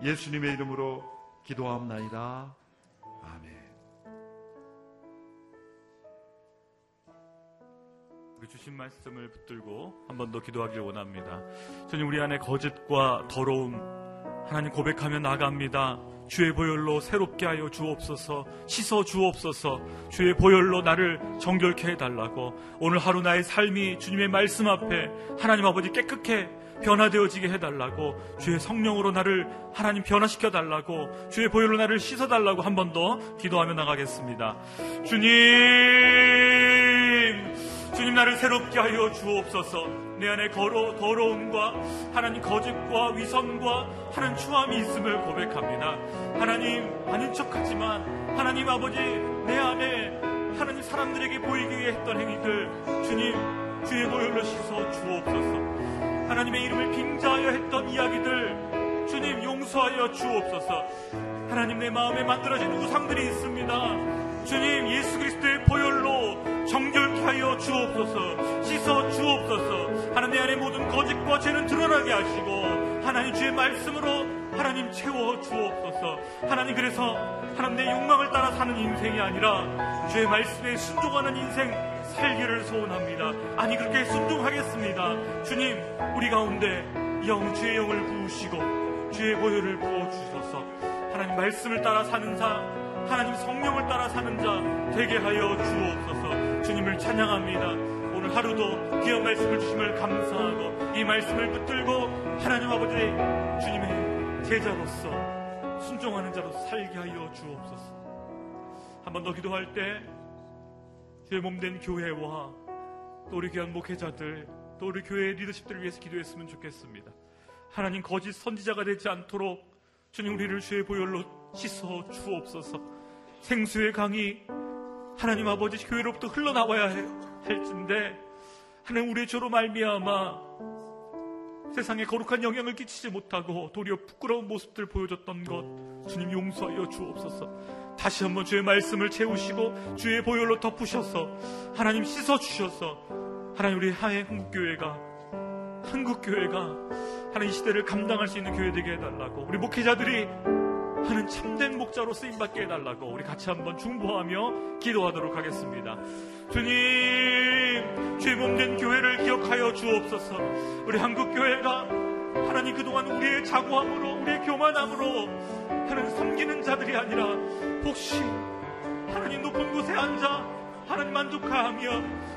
예수님의 이름으로 기도합나이다. 아멘. 우리 주신 말씀을 붙들고 한 번 더 기도하기를 원합니다. 주님 우리 안에 거짓과 더러움 하나님 고백하며 나갑니다. 주의 보혈로 새롭게 하여 주옵소서, 씻어 주옵소서, 주의 보혈로 나를 정결케 해달라고 오늘 하루 나의 삶이 주님의 말씀 앞에 하나님 아버지 깨끗해 변화되어지게 해달라고 주의 성령으로 나를 하나님 변화시켜 달라고 주의 보혈로 나를 씻어 달라고 한 번 더 기도하며 나가겠습니다. 주님, 주님 나를 새롭게 하여 주옵소서. 내 안에 거로, 더러움과 하나님 거짓과 위선과 하는 추함이 있음을 고백합니다. 하나님 아닌 척하지만 하나님 아버지 내 안에 하나님 사람들에게 보이기 위해 했던 행위들 주님 주의 보혈로 씻어 주옵소서. 하나님의 이름을 빙자하여 했던 이야기들 주님 용서하여 주옵소서. 하나님 내 마음에 만들어진 우상들이 있습니다. 주님 예수 그리스도의 보혈로 정결케 하여 주옵소서 씻어 주옵소서 하나님 안에 모든 거짓과 죄는 드러나게 하시고 하나님 주의 말씀으로 하나님 채워 주옵소서. 하나님 그래서 하나님 내 욕망을 따라 사는 인생이 아니라 주의 말씀에 순종하는 인생 살기를 소원합니다. 아니 그렇게 순종하겠습니다. 주님 우리 가운데 영 주의 영을 부으시고 주의 보혈을 부어 주셔서. 하나님 말씀을 따라 사는 자 하나님 성령을 따라 사는 자 되게 하여 주옵소서. 주님을 찬양합니다. 오늘 하루도 귀한 말씀을 주심을 감사하고 이 말씀을 붙들고 하나님 아버지 주님의 제자로서 순종하는 자로 살게 하여 주옵소서. 한 번 더 기도할 때 주의 몸된 교회와 또 우리 귀한 목회자들 또 우리 교회 리더십들을 위해서 기도했으면 좋겠습니다. 하나님 거짓 선지자가 되지 않도록 주님 우리를 주의 보혈로 씻어 주옵소서. 생수의 강이 하나님 아버지 교회로부터 흘러나와야 할진데 하나님 우리의 죄로 말미암아 세상에 거룩한 영향을 끼치지 못하고 도리어 부끄러운 모습들 보여줬던 것 주님 용서하여 주옵소서. 다시 한번 주의 말씀을 채우시고 주의 보혈로 덮으셔서 하나님 씻어 주셔서 하나님 우리 하해 한국교회가 한국교회가 하나님 이 시대를 감당할 수 있는 교회 되게 해달라고 우리 목회자들이 하는 참된 목자로 쓰임받게 해달라고 우리 같이 한번 중보하며 기도하도록 하겠습니다. 주님, 죄 몸된 교회를 기억하여 주옵소서. 우리 한국교회가 하나님 그동안 우리의 자고함으로, 우리의 교만함으로 하는 섬기는 자들이 아니라 혹시 하나님 높은 곳에 앉아 하나님 만족하며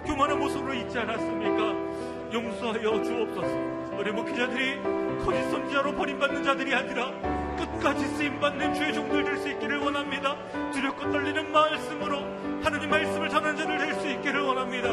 교만한 모습으로 있지 않았습니까? 용서하여 주옵소서. 우리 목회자들이 거짓 선지자로 버림받는 자들이 아니라 끝까지 쓰임받는 주의 종들 될 수 있기를 원합니다. 두렵고 떨리는 말씀으로 하나님 말씀을 전하는 자들 될 수 있기를 원합니다.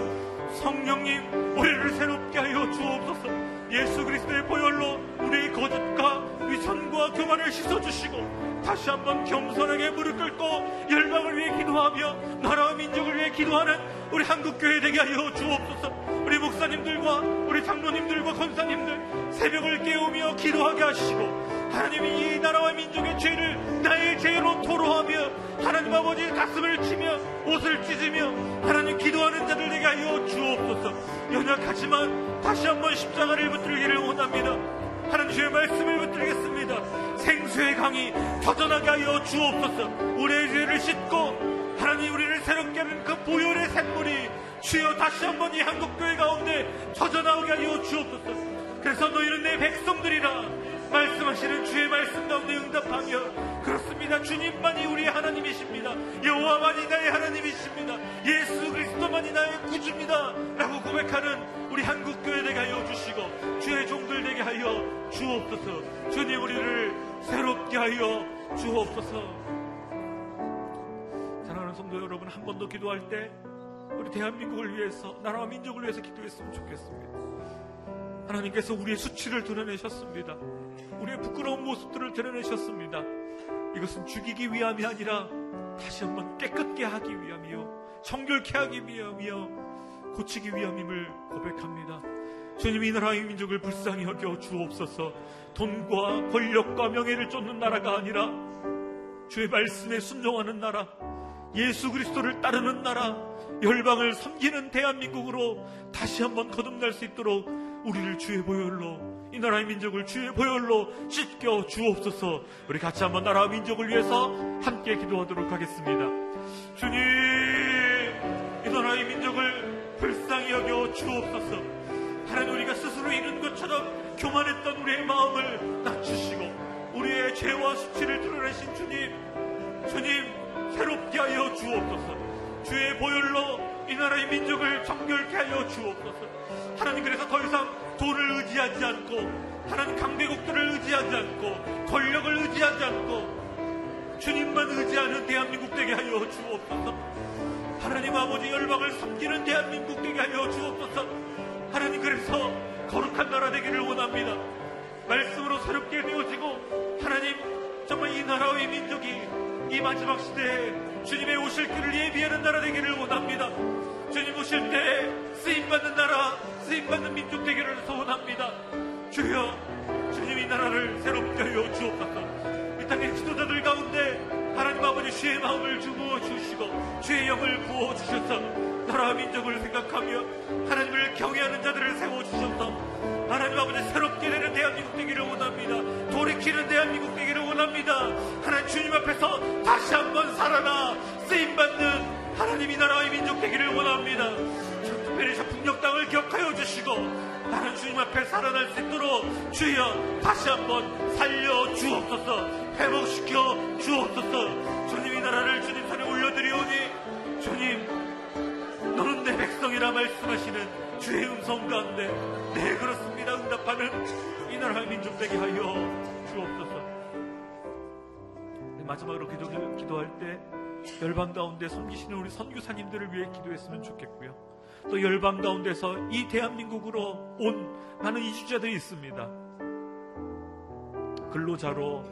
성령님, 우리를 새롭게 하여 주옵소서. 예수 그리스도의 보혈로 우리의 거짓과 위선과 교만을 씻어주시고 다시 한번 겸손하게 무릎 꿇고 열방을 위해 기도하며 나라와 민족을 위해 기도하는 우리 한국교회 되게 하여 주옵소서. 우리 목사님들과 우리 장로님들과 권사님들 새벽을 깨우며 기도하게 하시고 하나님이 이 나라와 민족의 죄를 나의 죄로 토로하며 하나님 아버지 가슴을 치며 옷을 찢으며 하나님 기도하는 자들 되게 하여 주옵소서 연약하지만 다시 한번 십자가를 붙들기를 원합니다 하나님 주의 말씀을 붙들겠습니다 생수의 강이 터져나게 하여 주옵소서 우리의 죄를 씻고 하나님 우리를 새롭게 하는 그 보혈의 샘물이 주여 다시 한번 이 한국교회 가운데 터져나오게 하여 주옵소서 그래서 너희는 내 백성들이라 말씀하시는 주의 말씀 가운데 응답하며 그렇습니다. 주님만이 우리의 하나님이십니다. 여호와만이 나의 하나님이십니다. 예수 그리스도만이 나의 구주입니다. 라고 고백하는 우리 한국교회 되게 하여 주시고 주의 종들 되게 하여 주옵소서 주님 우리를 새롭게 하여 주옵소서 사랑하는 성도 여러분 한 번 더 기도할 때 우리 대한민국을 위해서 나라와 민족을 위해서 기도했으면 좋겠습니다. 하나님께서 우리의 수치를 드러내셨습니다. 우리의 부끄러운 모습들을 드러내셨습니다. 이것은 죽이기 위함이 아니라 다시 한번 깨끗게 하기 위함이요. 정결케 하기 위함이요. 고치기 위함임을 고백합니다. 주님 이 나라의 민족을 불쌍히 여겨 주옵소서. 돈과 권력과 명예를 쫓는 나라가 아니라 주의 말씀에 순종하는 나라 예수 그리스도를 따르는 나라 열방을 섬기는 대한민국으로 다시 한번 거듭날 수 있도록 우리를 주의 보혈로 이 나라의 민족을 주의 보혈로 씻겨 주옵소서. 우리 같이 한번 나라와 민족을 위해서 함께 기도하도록 하겠습니다. 주님 이 나라의 민족을 불쌍히 여겨 주옵소서. 하나님 우리가 스스로 이룬 것처럼 교만했던 우리의 마음을 낮추시고 우리의 죄와 수치를 드러내신 주님 주님 새롭게 하여 주옵소서. 주의 보혈로 이 나라의 민족을 정결케 하여 주옵소서. 하나님 그래서 더 이상 돈을 의지하지 않고 하나님 강대국들을 의지하지 않고 권력을 의지하지 않고 주님만 의지하는 대한민국 되게 하여 주옵소서 하나님 아버지 열방을 섬기는 대한민국 되게 하여 주옵소서 하나님 그래서 거룩한 나라 되기를 원합니다 말씀으로 새롭게 되어지고 하나님 정말 이 나라의 민족이 이 마지막 시대에 주님의 오실 길을 예비하는 나라 되기를 원합니다 주님 오실 때 쓰임받는 나라, 쓰임받는 민족 되기를 소원합니다. 주여, 주님 이 나라를 새롭게 하여 주옵소서. 이 땅의 지도자들 가운데 하나님 아버지 주의 마음을 주부어 주시고 주의 영을 부어 주셔서 나라와 민족을 생각하며 하나님을 경외하는 자들을 세워 주셔서 하나님 아버지 새롭게 되는 대한민국 되기를 원합니다. 돌이키는 대한민국 되기를 원합니다. 하나님 주님 앞에서 다시 한번 살아나 쓰임받는 하나님이 나라의 민족 되기를 원합니다. 특별히 저 북녘 땅을 기억하여 주시고 나는 주님 앞에 살아날 수 있도록 주여 다시 한번 살려 주옵소서 회복시켜 주옵소서 주님이 나라를 주님 올려드리오니 주님 너는 내 백성이라 말씀하시는 주의 음성 가운데 네 그렇습니다 응답하는 이 나라의 민족 되게 하여 주옵소서 네, 마지막으로 기도, 기도할 때 열방 가운데 섬기시는 우리 선교사님들을 위해 기도했으면 좋겠고요. 또 열방 가운데서 이 대한민국으로 온 많은 이주자들이 있습니다. 근로자로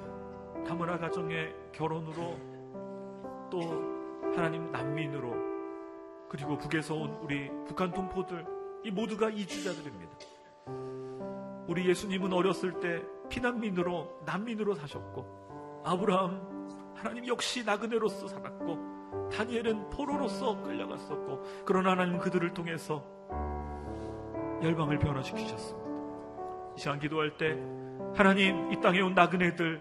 다문화 가정의 결혼으로 또 하나님 난민으로 그리고 북에서 온 우리 북한 동포들 이 모두가 이주자들입니다. 우리 예수님은 어렸을 때 피난민으로 난민으로 사셨고 아브라함 하나님 역시 나그네로서 살았고 다니엘은 포로로서 끌려갔었고 그러나 하나님 그들을 통해서 열방을 변화시키셨습니다. 이 시간 기도할 때 하나님 이 땅에 온 나그네들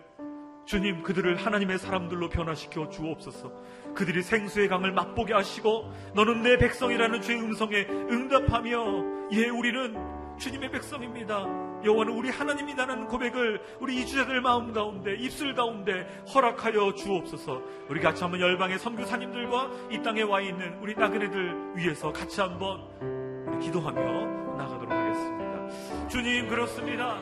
주님 그들을 하나님의 사람들로 변화시켜 주옵소서. 그들이 생수의 강을 맛보게 하시고 너는 내 백성이라는 주의 음성에 응답하며 예 우리는 주님의 백성입니다. 여호와는 우리 하나님이라는 고백을 우리 이주자들 마음 가운데 입술 가운데 허락하여 주옵소서. 우리 같이 한번 열방의 선교사님들과 이 땅에 와 있는 우리 나그네들 위해서 같이 한번 기도하며 나가도록 하겠습니다. 주님 그렇습니다.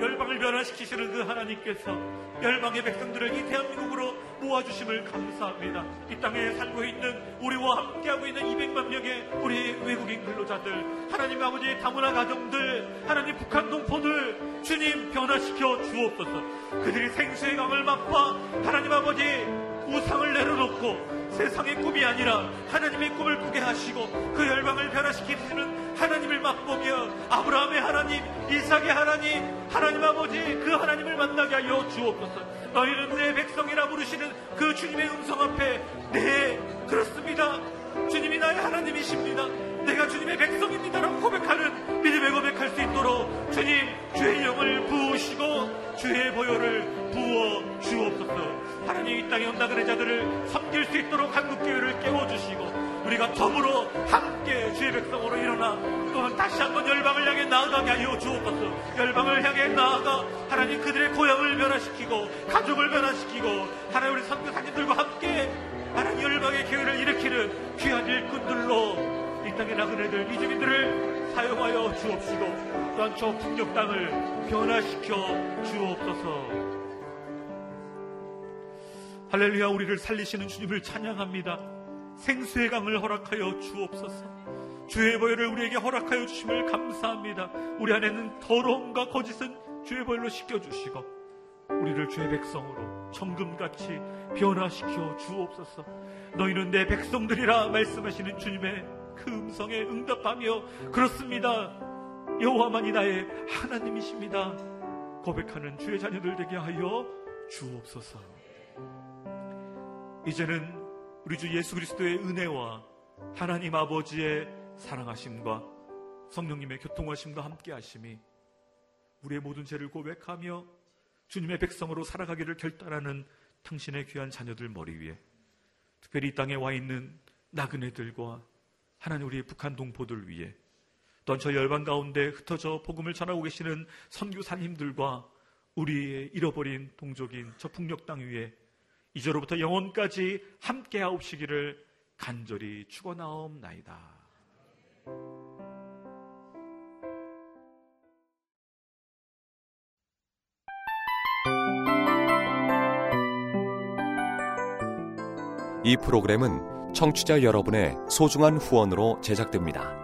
열방을 변화시키시는 그 하나님께서 열방의 백성들을 이 대한민국으로 모아주심을 감사합니다. 이 땅에 살고 있는 우리와 함께하고 있는 200만 명의 우리 외국인 근로자들, 하나님 아버지 다문화 가정들, 하나님 북한 동포들, 주님 변화시켜 주옵소서. 그들이 생수의 강을 맛봐 하나님 아버지 우상을 내려놓고 세상의 꿈이 아니라 하나님의 꿈을 꾸게 하시고 그 열방을 변화시키시는 하나님을 맛보며 아브라함의 하나님, 이삭의 하나님, 하나님 아버지 그 하나님을 만나게 하여 주옵소서. 너희는 내 백성이라 부르시는 그 주님의 음성 앞에 네 그렇습니다. 주님이 나의 하나님이십니다. 내가 주님의 백성입니다라고 고백하는 믿음의 고백할 수 있도록 주님 주의 영을 부으시고 주의 보혈을 부어 주옵소서. 하나님 이 땅에 온다 그래 자들을 섬길 수 있도록 한국 교회를 깨워주시고 우리가 더불어 함께 주의 백성으로 일어나 또한 다시 한번 열방을 향해 나아가게 하여 주옵소서 열방을 향해 나아가 하나님 그들의 고향을 변화시키고 가족을 변화시키고 하나님 우리 선교사님들과 함께 하나님 열방의 교회를 일으키는 귀한 일꾼들로 이 땅의 나그네들 이주민들을 사용하여 주옵시고 또한 저 북녘 땅을 변화시켜 주옵소서 할렐루야 우리를 살리시는 주님을 찬양합니다. 생수의 강을 허락하여 주옵소서. 주의 보혈을 우리에게 허락하여 주심을 감사합니다. 우리 안에는 더러움과 거짓은 주의 보혈로 씻겨주시고 우리를 주의 백성으로 정금같이 변화시켜 주옵소서. 너희는 내 백성들이라 말씀하시는 주님의 그 음성에 응답하며 그렇습니다. 여호와만이 나의 하나님이십니다. 고백하는 주의 자녀들 되게 하여 주옵소서. 이제는 우리 주 예수 그리스도의 은혜와 하나님 아버지의 사랑하심과 성령님의 교통하심과 함께 하심이 우리의 모든 죄를 고백하며 주님의 백성으로 살아가기를 결단하는 당신의 귀한 자녀들 머리 위에 특별히 이 땅에 와 있는 나그네들과 하나님 우리의 북한 동포들 위에 또한 저 열방 가운데 흩어져 복음을 전하고 계시는 선교사님들과 우리의 잃어버린 동족인 저 북녘 땅 위에 이제로부터 영원까지 함께 하옵시기를 간절히 축원하옵나이다. 이 프로그램은 청취자 여러분의 소중한 후원으로 제작됩니다.